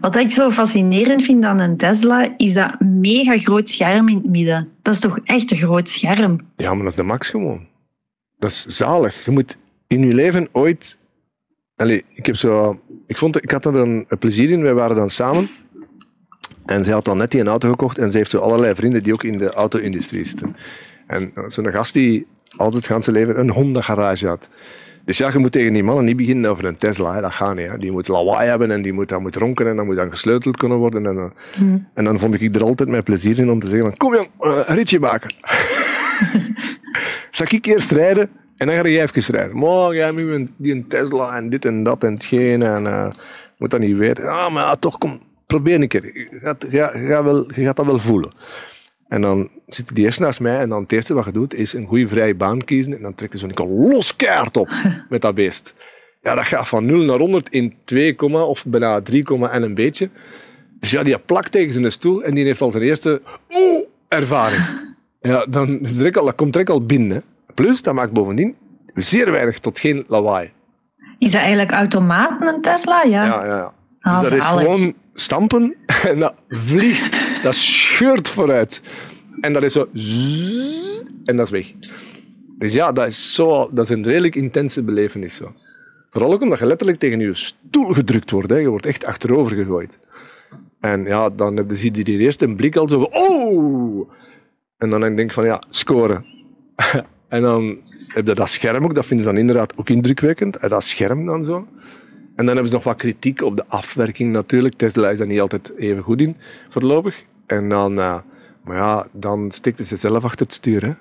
Wat ik zo fascinerend vind aan een Tesla, is dat mega groot scherm in het midden. Dat is toch echt een groot scherm? Ja, maar dat is de max gewoon. Dat is zalig. Je moet in je leven ooit... Ik, heb zo... ik, vond, ik had er een, plezier in. Wij waren dan samen. En zij had dan net die een auto gekocht. En ze heeft zo allerlei vrienden die ook in de auto-industrie zitten. En zo'n gast die altijd het hele leven een Honda-garage had. Dus ja, je moet tegen die mannen niet beginnen over een Tesla. Hè. Dat gaat niet. Hè. Die moet lawaai hebben en die moet, dat moet ronken en dan moet dan gesleuteld kunnen worden. En, dan, hmm. en dan vond ik er altijd mijn plezier in om te zeggen: Kom jong, uh, ritje maken. Zal ik eerst rijden en dan ga jij even rijden. Maar jij hebt die een Tesla en dit en dat en hetgeen. En uh, moet dat niet weten. Ah, maar ja, toch, kom, probeer een keer. Je gaat, ga, wel, je gaat dat wel voelen. En dan zit die eerst naast mij en dan het eerste wat je doet is een goede vrije baan kiezen. En dan trekt hij zo'n los kaart op met dat beest. Ja, dat gaat van 0 naar 100 in 2, of bijna 3, en een beetje. Dus ja, die plakt tegen zijn stoel en die heeft al zijn eerste oeh, ervaring. Ja, dan is direct al, dat komt direct al binnen. Plus, dat maakt bovendien zeer weinig tot geen lawaai. Is dat eigenlijk automaat een Tesla? Ja, ja. ja. ja. Ah, dus dat is gewoon stampen en dat vliegt, dat scheurt vooruit. En dat is zo... En dat is weg. Dus ja, dat is, zo, dat is een redelijk intense belevenis. Zo. Vooral ook omdat je letterlijk tegen je stoel gedrukt wordt. Hè. Je wordt echt achterover gegooid. En ja, dan zie je die eerst een blik al zo. Oh! En dan denk ik van, ja, scoren. en dan heb je dat scherm ook. Dat vinden ze dan inderdaad ook indrukwekkend. En dat scherm dan zo. En dan hebben ze nog wat kritiek op de afwerking natuurlijk. Tesla is daar niet altijd even goed in, voorlopig. En dan, uh, maar ja, dan ze zelf achter het stuur.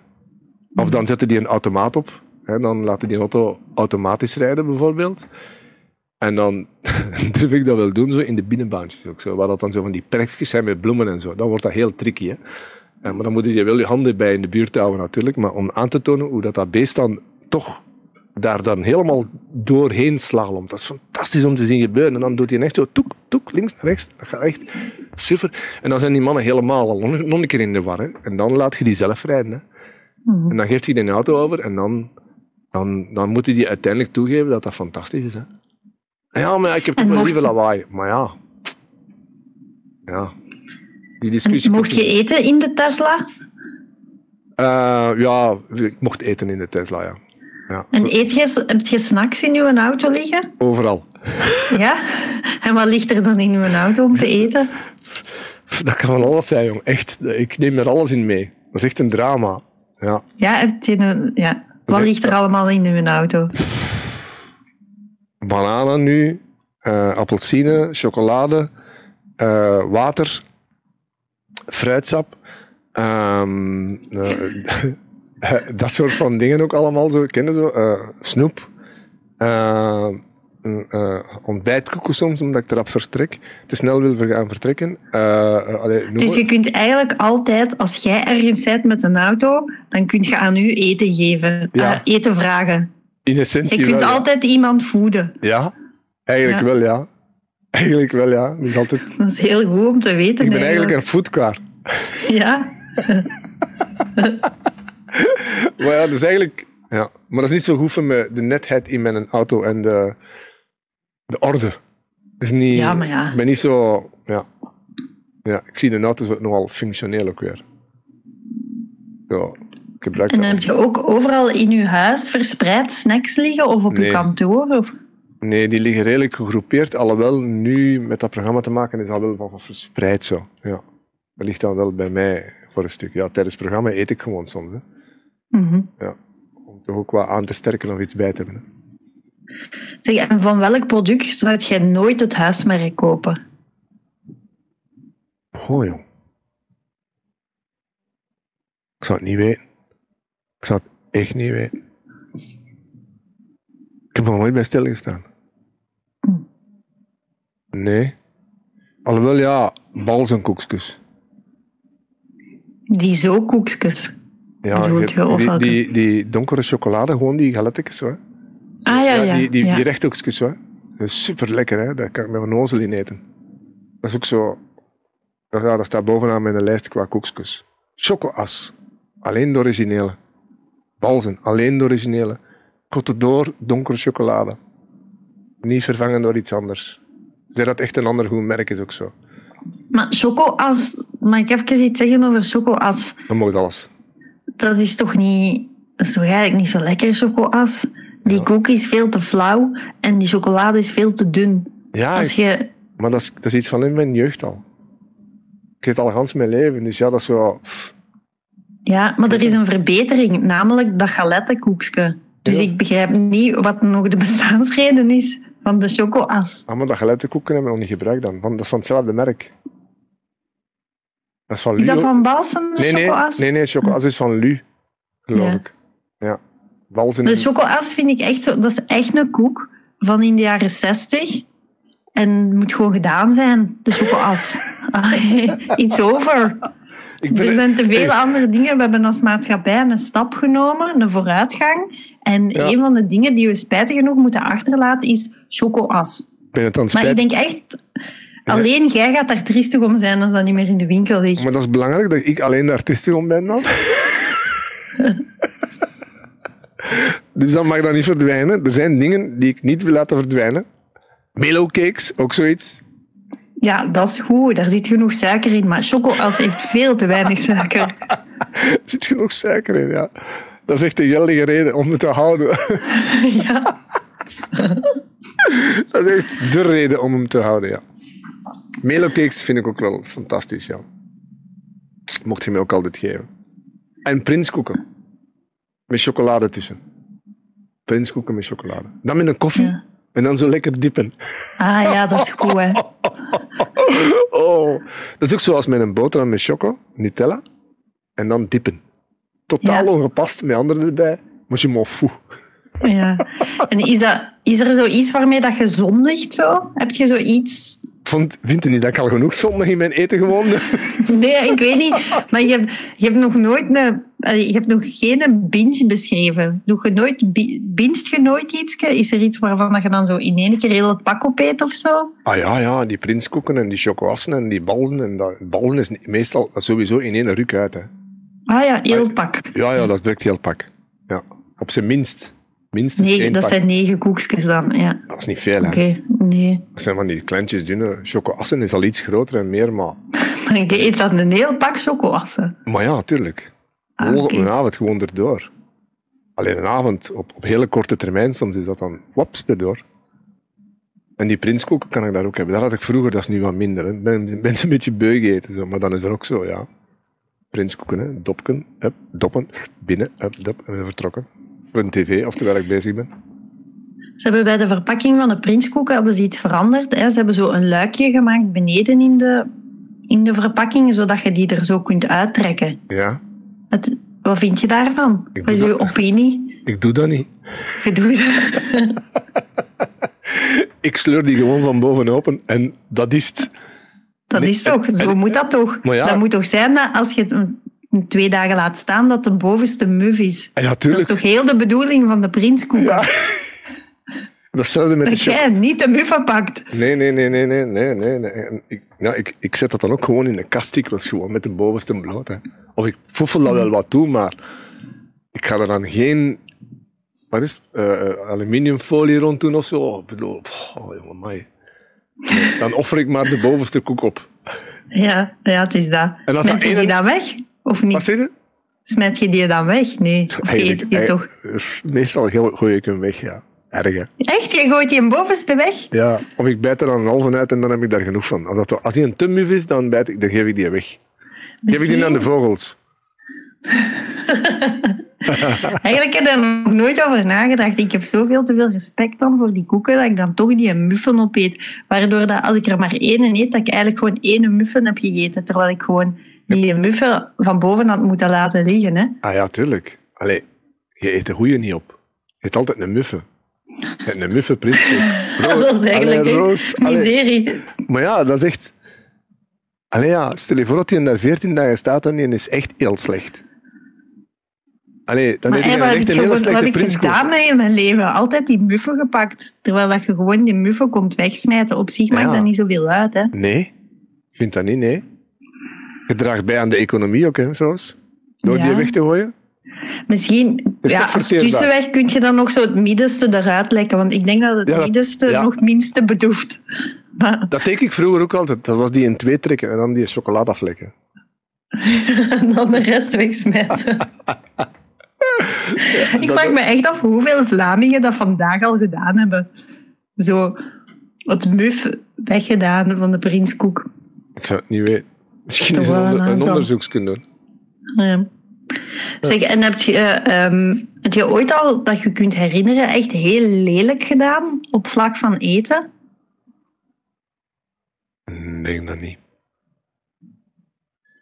Of dan zetten die een automaat op. Hè. Dan laten die auto automatisch rijden, bijvoorbeeld. En dan durf ik dat wel doen, zo in de binnenbaantjes ook zo. Waar dat dan zo van die plekjes zijn met bloemen en zo. Dan wordt dat heel tricky, hè. En, maar dan moet je wel je handen bij in de buurt houden natuurlijk. Maar om aan te tonen hoe dat, dat beest dan toch daar dan helemaal doorheen slalom. Dat is fantastisch om te zien gebeuren. En dan doet hij echt zo toek, toek, links naar rechts. Dat gaat echt super. En dan zijn die mannen helemaal al nog een keer in de war. Hè. En dan laat je die zelf rijden. Hè. Mhm. En dan geeft hij de auto over en dan, dan, dan moet hij die uiteindelijk toegeven dat dat fantastisch is. Hè. Ja, maar ik heb toch wel liever lawaai. Maar ja. Ja. Die discussie... mocht je eten in de Tesla? Uh, ja, ik mocht eten in de Tesla, ja. Ja, en eet je, heb je snacks in je auto liggen? Overal. Ja? En wat ligt er dan in uw auto om te eten? Dat kan van alles zijn, jong. Echt. Ik neem er alles in mee. Dat is echt een drama. Ja. Ja, ja. Wat ligt er allemaal in uw auto? Bananen nu, uh, appelsine, chocolade, uh, water, fruitsap, um, dat soort van dingen ook allemaal zo. Kennen zo? Snoep. Uh, uh, ontbijtkoeken soms, omdat ik erop vertrek. Te snel wil gaan vertrekken. Allee, dus je kunt eigenlijk altijd, als jij ergens zit met een auto, dan kun je aan u eten geven. Ja. eten vragen. In essentie Je kunt altijd iemand voeden. Ja, eigenlijk wel, ja. Eigenlijk wel, ja. Dat is, altijd... dat is heel goed om te weten. Ik ben eigenlijk, een foodcar. Ja. maar ja, dus eigenlijk... Ja. Maar dat is niet zo goed voor me, de netheid in mijn auto en de, de orde. Is niet, ja, maar ja. Ik ben niet zo... Ja. Ja, ik zie de auto zo nogal functioneel ook weer. Ja, en dan heb je ook overal in je huis verspreid snacks liggen of op je kantoor? Of? Nee, die liggen redelijk gegroepeerd. Alhoewel, nu met dat programma te maken is dat wel wat verspreid zo. Ja. Dat ligt dan wel bij mij voor een stuk. Ja, tijdens het programma eet ik gewoon soms. Hè. Mhm. Ja, om toch ook wat aan te sterken of iets bij te hebben. Zeg, en van welk product zou jij nooit het huismerk kopen? Oh, jong. Ik zou het niet weten. Ik zou het echt niet weten. heb er nooit bij stilgestaan. Nee. Alhoewel, ja, bals en koekjes. Die zo koekjes. Ja, je- die, die, die donkere chocolade, gewoon die galettekes, hoor. Ah ja, ja. die, die, ja. die rechthoekjes. Dat is super lekker, hè. Daar kan ik met mijn nozel in eten. Dat is ook zo... dat- Ja, dat staat bovenaan mijn lijst qua koekjes. Chocoas. Alleen de originele. Balzen. Alleen de originele. Côte d'Or, donkere chocolade. Niet vervangen door iets anders. Zeg dat echt een ander goed merk is ook zo. Maar chocoas, mag ik even iets zeggen over chocoas? Dan mag alles. Dat is toch niet... Dat is toch eigenlijk niet zo lekker, chocoas? Die koek is veel te flauw en die chocolade is veel te dun. Ja, Als ik- je... maar dat is, dat is iets van in mijn jeugd al. Ik eet al gans mijn leven, dus ja, dat is zo... pff. Ja, maar er is een verbetering, namelijk dat galettenkoekje. Dus Ja. ik begrijp niet wat nog de bestaansreden is van de chocoas. Ah, maar dat gelettenkoeken hebben we nog niet gebruikt dan. Want dat is van hetzelfde merk. Dat is van Is dat van Balsem, de nee, nee, chocoas? nee, nee, chocoas is van Lu, geloof Ja. ik. De chocoas vind ik echt zo... Dat is echt een koek van in de jaren zestig. En het moet gewoon gedaan zijn, de chocoas. Iets over. ik Er zijn te veel andere dingen. We hebben als maatschappij een stap genomen, een vooruitgang. En Ja. een van de dingen die we spijtig genoeg moeten achterlaten is chocoas. ben het aan het Maar ik spijt. denk echt... Alleen jij gaat daar triestig om zijn als dat niet meer in de winkel ligt. Maar dat is belangrijk dat ik alleen de artiest om ben dan. dus dan mag dat niet verdwijnen. Er zijn dingen die ik niet wil laten verdwijnen. Melo cakes, ook zoiets. Ja, dat is goed. Daar zit genoeg suiker in. Maar chocoas heeft veel te weinig suiker. Er zit genoeg suiker in, ja. Dat is echt een geldige reden om het te houden. ja. Dat is echt de reden om hem te houden, ja. Melo cakes vind ik ook wel fantastisch, ja. Mocht je mij ook altijd geven. En prinskoeken. Met chocolade tussen. Prinskoeken met chocolade. Dan met een koffie. Ja. En dan zo lekker dippen. Ah ja, dat is goed, hè. Oh, dat is ook zoals met een boterham met choco, Nutella. En dan dippen. Totaal Ja. ongepast, met anderen erbij. Maar je m'en fout. Ja. En is, dat, is er zoiets waarmee dat je zondigt zo? Heb je zoiets? Vond, vindt u niet dat ik al genoeg zondag in mijn eten gewoon? Nee, ik weet niet. Maar je hebt, je hebt nog nooit een... allee, Je hebt nog geen binge beschreven. Doe je nooit, bi- binst je nooit iets? Is er iets waarvan je dan zo in één keer heel het pak opeet of zo? Ah ja, ja, die prinskoeken en die chocoassen en die balzen. En dat, balzen is meestal sowieso in één ruk uit. Hè. Ah ja, heel het pak. Ja, ja, dat is direct heel pak. Ja, op zijn minst. Minstens Nee, één dat pak. zijn negen koekjes dan. Ja, Dat is niet veel, hè. oké. Nee. Dat zijn van die kleintjes, dunne. Chocoassen is al iets groter en meer, maar... Maar je eet dan een heel pak chocoassen. Maar ja, natuurlijk. Ah, op een avond gewoon erdoor. Alleen een avond, op, op hele korte termijn, soms is dat dan waps erdoor. En die prinskoeken kan ik daar ook hebben. Dat had ik vroeger, dat is nu wat minder. Ik ben, ben een beetje beu gegeten, zo. maar dan is er ook zo, ja. Prinskoeken, hè. dopken, hup, doppen, binnen, hup, dop, en weer vertrokken. Voor een tv, of terwijl ik bezig ben. Ze hebben bij de verpakking van de prinskoeken hadden ze iets veranderd. Hè. Ze hebben zo een luikje gemaakt beneden in de, in de verpakking, zodat je die er zo kunt uittrekken. Ja, Het, wat vind je daarvan? Wat is dat- opinie? ik doe dat niet. Je doet. Ik sleur die gewoon van boven open en dat is het. Dat Nee, is toch, en- zo en- moet dat toch? Ja. Dat moet toch zijn dat als je het twee dagen laat staan, dat de bovenste muf is. En ja, Dat is toch heel de bedoeling van de prinskoeken? Ja. Datzelfde met de Dat choco. jij niet de muffen pakt. Nee, nee, nee, nee, nee, nee, nee. Ik, nou, ik, ik zet dat dan ook gewoon in de kast. Ik was gewoon met de bovenste bloot. Hè. Of ik foefel dat wel wat toe, maar ik ga er dan geen wat is het, Eh, eh, aluminiumfolie rond doen of zo. Ik bedoel, oh, jongen, mij. Dan offer ik maar de bovenste koek op. Ja, ja het is dat. En Smet je ene- die dan weg? Of niet? Wat zeg je? Smet je die dan weg? Nee. Of eet je toch? meestal go- gooi ik hem weg, ja. Echt? Je gooit die een bovenste weg? Ja, of ik bijt er dan een halve uit en dan heb ik daar genoeg van. Als, dat, als die een te muf is, dan, bijt ik, dan geef ik die weg. Geef ik die aan de vogels. Eigenlijk heb ik er nog nooit over nagedacht. Ik heb zoveel te veel respect dan voor die koeken, dat ik dan toch die muffen opeet. Waardoor dat als ik er maar één eet, dat ik eigenlijk gewoon één muffen heb gegeten. Terwijl ik gewoon die muffen van boven had moeten laten liggen. Hè? Ah ja, tuurlijk. Allee, je eet de goeie niet op. Je eet altijd een muffe. Een muffe prins. dat is eigenlijk Roos, miserie. Maar ja, dat is echt... Allee ja, stel je voor dat hij daar 14 dagen staat en die is echt heel slecht. Allee, dan heb je echt een hele slechte prins. Wat heb ik gedaan mee in mijn leven? Altijd die muffen gepakt. Terwijl dat je gewoon die muffen komt wegsmijten. Op zich maakt dat niet zoveel uit. Hè? Nee, ik vind dat niet, nee. Je draagt bij aan de economie ook, hè, zoals. Door die weg te gooien. Misschien, ja, als tussenweg kun je dan nog zo het middenste eruit lekken. Want ik denk dat het middenste nog het minste bedoeft. Dat deed ik vroeger ook altijd. Dat was die in twee trekken en dan die chocolade aflekken. en dan de rest wegsmijten. ik vraag me echt af hoeveel Vlamingen dat vandaag al gedaan hebben. Zo het muf weggedaan van de prinskoek. Ik zou het niet weten. Misschien is een, onder, een onderzoek doen. Ja. Zeg, en heb je, heb je ooit al dat je kunt herinneren echt heel lelijk gedaan op vlak van eten? Nee, dat niet.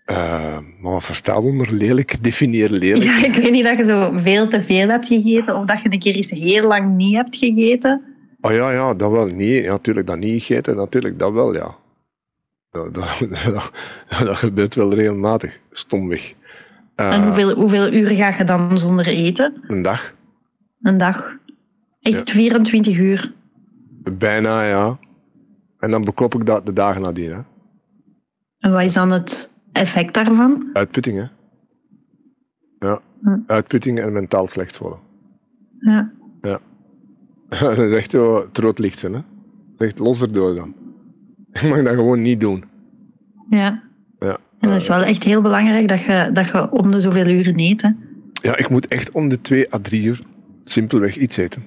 Uh, maar wat verstaan onder lelijk? Definieer lelijk. Ja, ik weet niet dat je zo veel te veel hebt gegeten of dat je een keer eens heel lang niet hebt gegeten. Oh ja, ja, dat wel. Nee, ja, natuurlijk dat niet gegeten, natuurlijk dat wel, ja. Dat, dat, dat, gebeurt wel regelmatig, stomweg. Uh, en hoeveel, hoeveel uur ga je dan zonder eten? Een dag. Een dag. Echt 24 uur? Bijna, ja. En dan bekop ik dat de dagen nadien. Hè. En wat is dan het effect daarvan? Uitputting, hè. Ja. Hm. Uitputting en mentaal slecht voelen. Ja. Ja. dat is echt zo het rood licht zijn, hè. Dat is echt los erdoor dan. Ik mag dat gewoon niet doen. Ja. En dat is wel echt heel belangrijk dat je, dat je om de zoveel uren eet, hè. Ja, ik moet echt om de twee à drie uur simpelweg iets eten.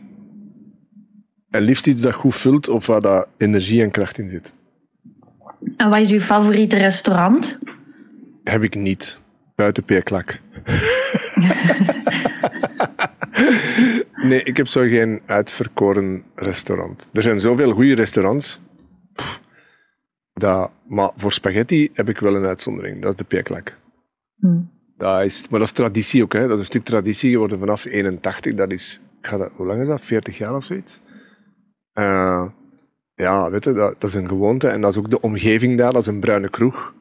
En liefst iets dat goed vult of waar dat energie en kracht in zit. En wat is uw favoriete restaurant? Heb ik niet. Buiten Peerklak. nee, ik heb zo geen uitverkoren restaurant. Er zijn zoveel goede restaurants. Dat, maar voor spaghetti heb ik wel een uitzondering. Dat is de Peerklak. Hmm. Dat is, maar dat is traditie ook. Hè. Dat is een stuk traditie geworden vanaf 81. Dat is, ga dat, hoe lang is dat? 40 jaar of zoiets? Uh, ja, weet je, dat, dat, is een gewoonte. En dat is ook de omgeving daar. Dat is een bruine kroeg.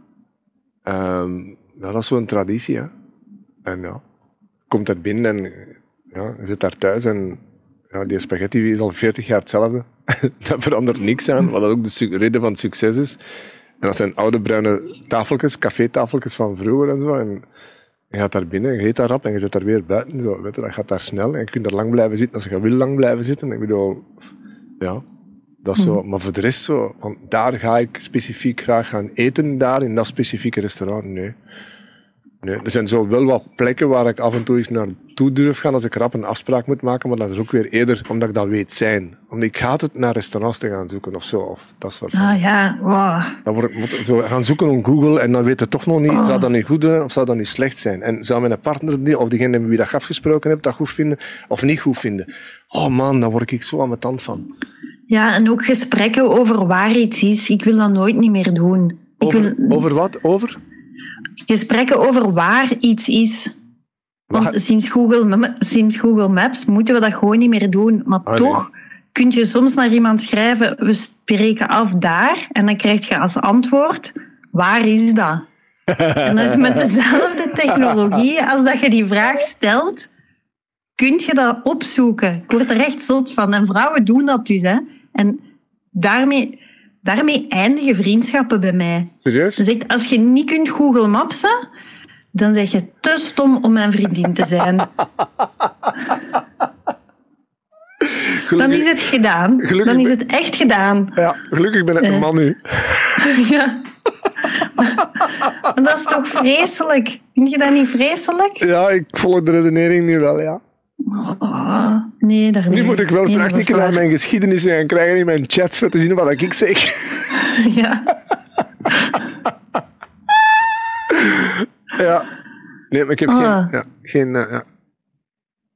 Um, dat is zo'n traditie, hè. En ja, komt er binnen en ja, je zit daar thuis en ja, die spaghetti is al 40 jaar hetzelfde. dat verandert niks aan, wat ook de reden van het succes is. En dat zijn oude bruine tafeltjes, cafétafeltjes van vroeger en zo. En je gaat daar binnen, je eet daar rap en je zit daar weer buiten. Zo, weet je, dat gaat daar snel en je kunt er lang blijven zitten als je wil lang blijven zitten. Ik bedoel, ja, dat is zo. Hmm. Maar voor de rest zo, want daar ga ik specifiek graag gaan eten, daar in dat specifieke restaurant. Nee. Nee. Er zijn zo wel wat plekken waar ik af en toe eens naartoe durf gaan als ik rap een afspraak moet maken, maar dat is ook weer eerder omdat ik dat weet zijn. Omdat ik haat het naar restaurants te gaan zoeken of zo, of dat soort Ah ja, wow. Dan word ik zo gaan zoeken op Google en dan weet je toch nog niet, oh. zou dat niet goed zijn of zou dat niet slecht zijn? En zou mijn partner die, of diegene met wie dat afgesproken hebt dat goed vinden of niet goed vinden? Oh man, daar word ik zo aan mijn tand van. Ja, en ook gesprekken over waar iets is. Ik wil dat nooit niet meer doen. Over, ik wil... over wat? Over? Gesprekken over waar iets is. Want sinds Google, sinds Google Maps moeten we dat gewoon niet meer doen. Maar ah, toch kun je soms naar iemand schrijven, we spreken af daar. En dan krijg je als antwoord, waar is dat? en dat is met dezelfde technologie als dat je die vraag stelt kun je dat opzoeken. Ik word er echt zot van. En vrouwen doen dat dus. Hè. En daarmee, daarmee eindigen vriendschappen bij mij. Serieus? Dus als je niet kunt Google Mapsen, dan zeg je te stom om mijn vriendin te zijn. dan is het gedaan. dan is het echt gedaan. Ja, gelukkig ben ik een man nu. ja. dat is toch vreselijk? Vind je dat niet vreselijk? Ja, ik volg de redenering nu wel, ja. Oh, nee, daar Nu moet ik wel straks naar mijn geschiedenis gaan krijgen in mijn chats voor te zien wat ik zeg. Ja. ja. Nee, maar ik heb geen... Ah. Ja, geen uh, ja.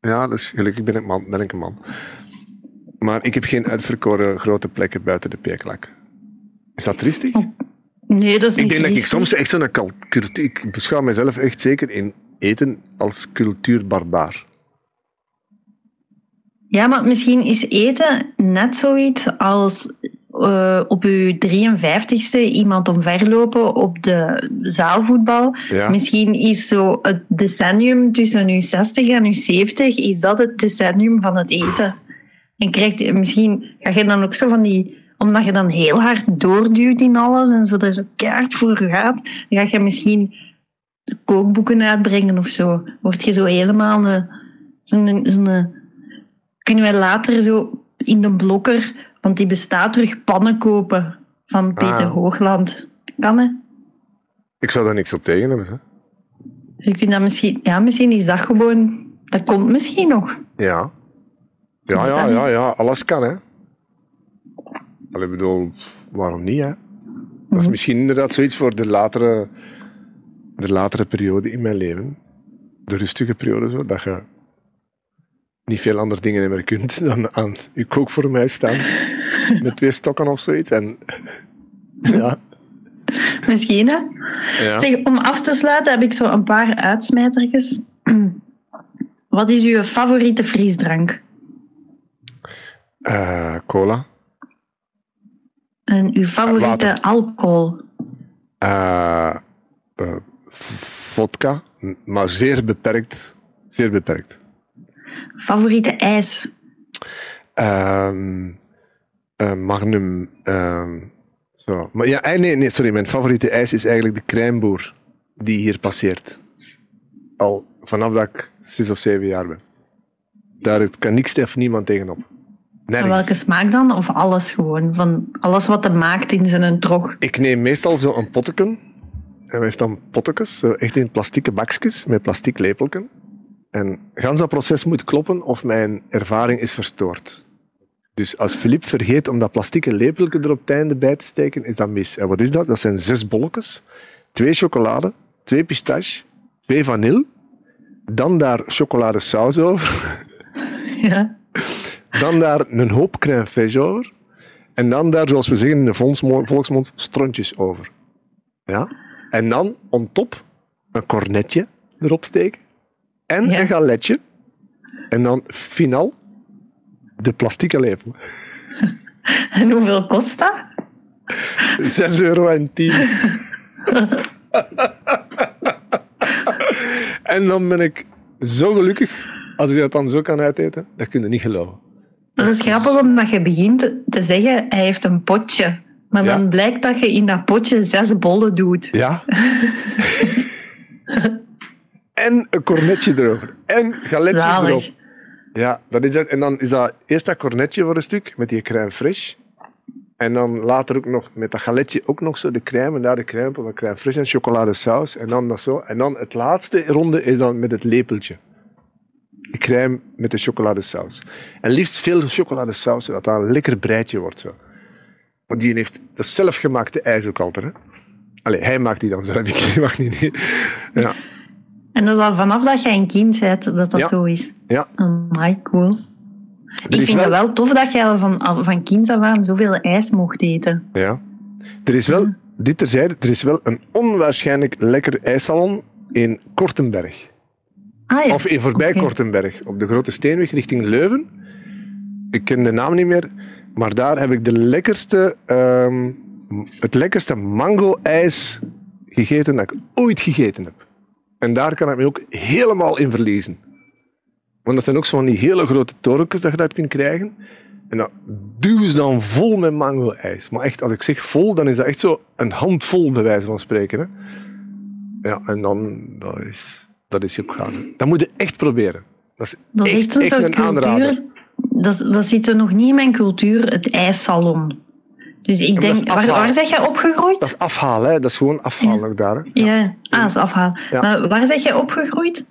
ja, dus gelukkig ben ik, man, ben ik een man. Maar ik heb geen uitverkoren grote plekken buiten de peeklak. Is dat triestig? Oh. Nee, dat is niet Ik denk dat ik soms echt zo'n cultuur... Ik beschouw mezelf echt zeker in eten als cultuurbarbaar. Ja, maar misschien is eten net zoiets als uh, op uw 53ste iemand omverlopen op de zaalvoetbal. Ja. Misschien is zo het decennium tussen uw 60 en uw 70, is dat het decennium van het eten. En krijgt, misschien ga je dan ook zo van die, omdat je dan heel hard doorduwt in alles en zo er zo kaart voor gaat, dan ga je misschien kookboeken uitbrengen of zo. Word je zo helemaal een, zo'n, zo'n, kunnen wij later zo in de blokker want die bestaat terug pannen kopen van Peter Ah. Hoogland. Kan hè? Ik zou daar niks op tegen hebben. Hè? Je kunt dat misschien, ja, misschien is dat gewoon, dat komt misschien nog. Ja. Ja, ja, ja, ja. Alles kan, hè. Ik bedoel, waarom niet, hè? Dat is misschien inderdaad zoiets voor de latere, de latere periode in mijn leven. De rustige periode, zo, dat je niet veel andere dingen meer kunt dan aan je kook voor mij staan. Met twee stokken of zoiets. En ja, Misschien hè? ja. Zeg, om af te sluiten heb ik zo een paar uitsmijtertjes. Wat is uw favoriete frisdrank? Eh, cola. En uw favoriete Water. alcohol? Eh, vodka, maar zeer beperkt. Zeer beperkt. Favoriete ijs? Ehm, eh, Magnum. ehm, zo. Maar ja, eh, nee, nee, sorry. Mijn favoriete ijs is eigenlijk de crèmeboer die hier passeert. Al vanaf dat ik zes of zeven jaar ben. Daar kan niks of niemand tegenop. Welke smaak dan? Of alles gewoon? Van alles wat hij maakt in zijn trog? Ik neem meestal zo een potteken. En we heeft dan pottekes, echt in plastieke bakjes met plastic lepelken. En gans dat proces moet kloppen of mijn ervaring is verstoord. Dus als Filip vergeet om dat plastieke lepelke er op het einde bij te steken, is dat mis. En wat is dat? Dat zijn zes bolletjes, twee chocolade, twee pistache, twee vanille, dan daar chocoladesaus over, Ja. dan daar een hoop crème fraîche over, en dan daar, zoals we zeggen in de volksmo- volksmond, strontjes over. Ja? En dan, on top, een cornetje erop steken. En Ja. een galetje. En dan, finaal, de plastieke lepel. En hoeveel kost dat? 6 euro en 10. en dan ben ik zo gelukkig als ik dat dan zo kan uiteten. Dat kun je niet geloven. Dat is grappig omdat je begint te zeggen, hij heeft een potje. Maar Ja. dan blijkt dat je in dat potje zes bollen doet. Ja. en een cornetje erover. En galetje Zalig. erop. Ja, dat is het. En dan is dat eerst dat cornetje voor een stuk met die crème fraîche. En dan later ook nog met dat galetje ook nog zo de crème en daar de crème van crème fraîche en chocoladesaus. En dan dat zo. En dan het laatste ronde is dan met het lepeltje. De crème met de chocoladesaus. En liefst veel chocoladesaus, zodat dat een lekker breidje wordt. Zo. Want die heeft dat is zelfgemaakte ijs ook altijd. Hè? Allee, hij maakt die dan zelf. Ik mag niet. niet. Ja. En dat is al vanaf dat je een kind bent, dat dat Ja. zo is. ja. Amai, cool. Er Ik vind het wel tof dat jij al van, van kind af aan zoveel ijs mocht eten. Ja. Er is wel, dit terzijde, er is wel een onwaarschijnlijk lekker ijssalon in Kortenberg. Ah ja. Of in voorbij. Kortenberg, op de Grote Steenweg richting Leuven. Ik ken de naam niet meer, maar daar heb ik de lekkerste, ehm, het lekkerste mango-ijs gegeten dat ik ooit gegeten heb. En daar kan ik me ook helemaal in verliezen. Want dat zijn ook zo'n die hele grote torentjes dat je dat kunt krijgen. En dat duwen ze dan vol met mango-ijs. Maar echt, als ik zeg vol, dan is dat echt zo een handvol, bij wijze van spreken. Hè. Ja, en dan, dat is, dat is je op gaan. hè. Dat moet je echt proberen. Dat is Dat is echt, een een aanrader. cultuur. Dat, dat zit er nog niet in mijn cultuur, het ijssalon. Dus ik denk, waar, afhalen. waar zeg jij opgegroeid? Dat is afhalen, hè. dat is gewoon afhalen ook daar. Hè. Ja, ah, dat is afhaal. Ja. Maar waar zeg jij opgegroeid?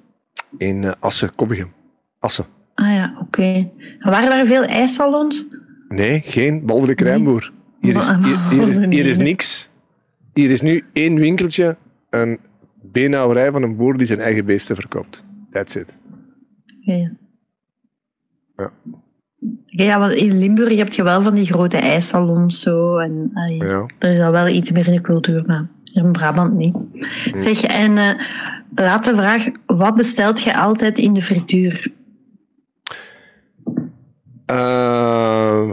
In eh, Assen, Koppigem. Assen. Ah ja, oké. En Waren daar veel ijssalons? Nee, geen, behalve de crèmeboer. Hier is, hier, hier, is, hier is niks. Hier is nu één winkeltje, een beenhouwerij van een boer die zijn eigen beesten verkoopt. That's it. Ja. Ja. Ja, want in Limburg heb je wel van die grote ijssalons zo. En, allee, Ja. Er is al wel iets meer in de cultuur, maar in Brabant niet. Zeg, en eh laatste vraag. Wat bestelt je altijd in de frituur? Uh,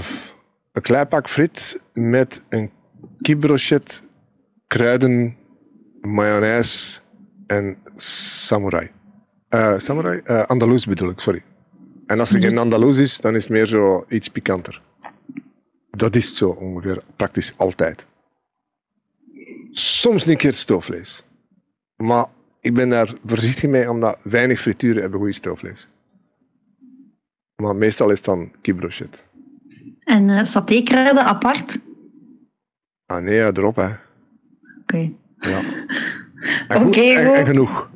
een klein pak frit met een kipbrochet, kruiden, mayonaise en samurai. Uh, samurai? Uh, Andalus bedoel ik, sorry. En als er geen Andalus is, dan is het meer zo iets pikanter. Dat is zo ongeveer praktisch altijd. Soms een keer stoofvlees. Maar ik ben daar voorzichtig mee, omdat weinig frituren hebben goede stoofvlees. Maar meestal is het dan kipbrochet. En uh, satékruiden apart? Ah nee, erop hè. Oké. Okay. Ja. Oké, okay, en, en genoeg.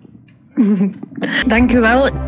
Dank u wel.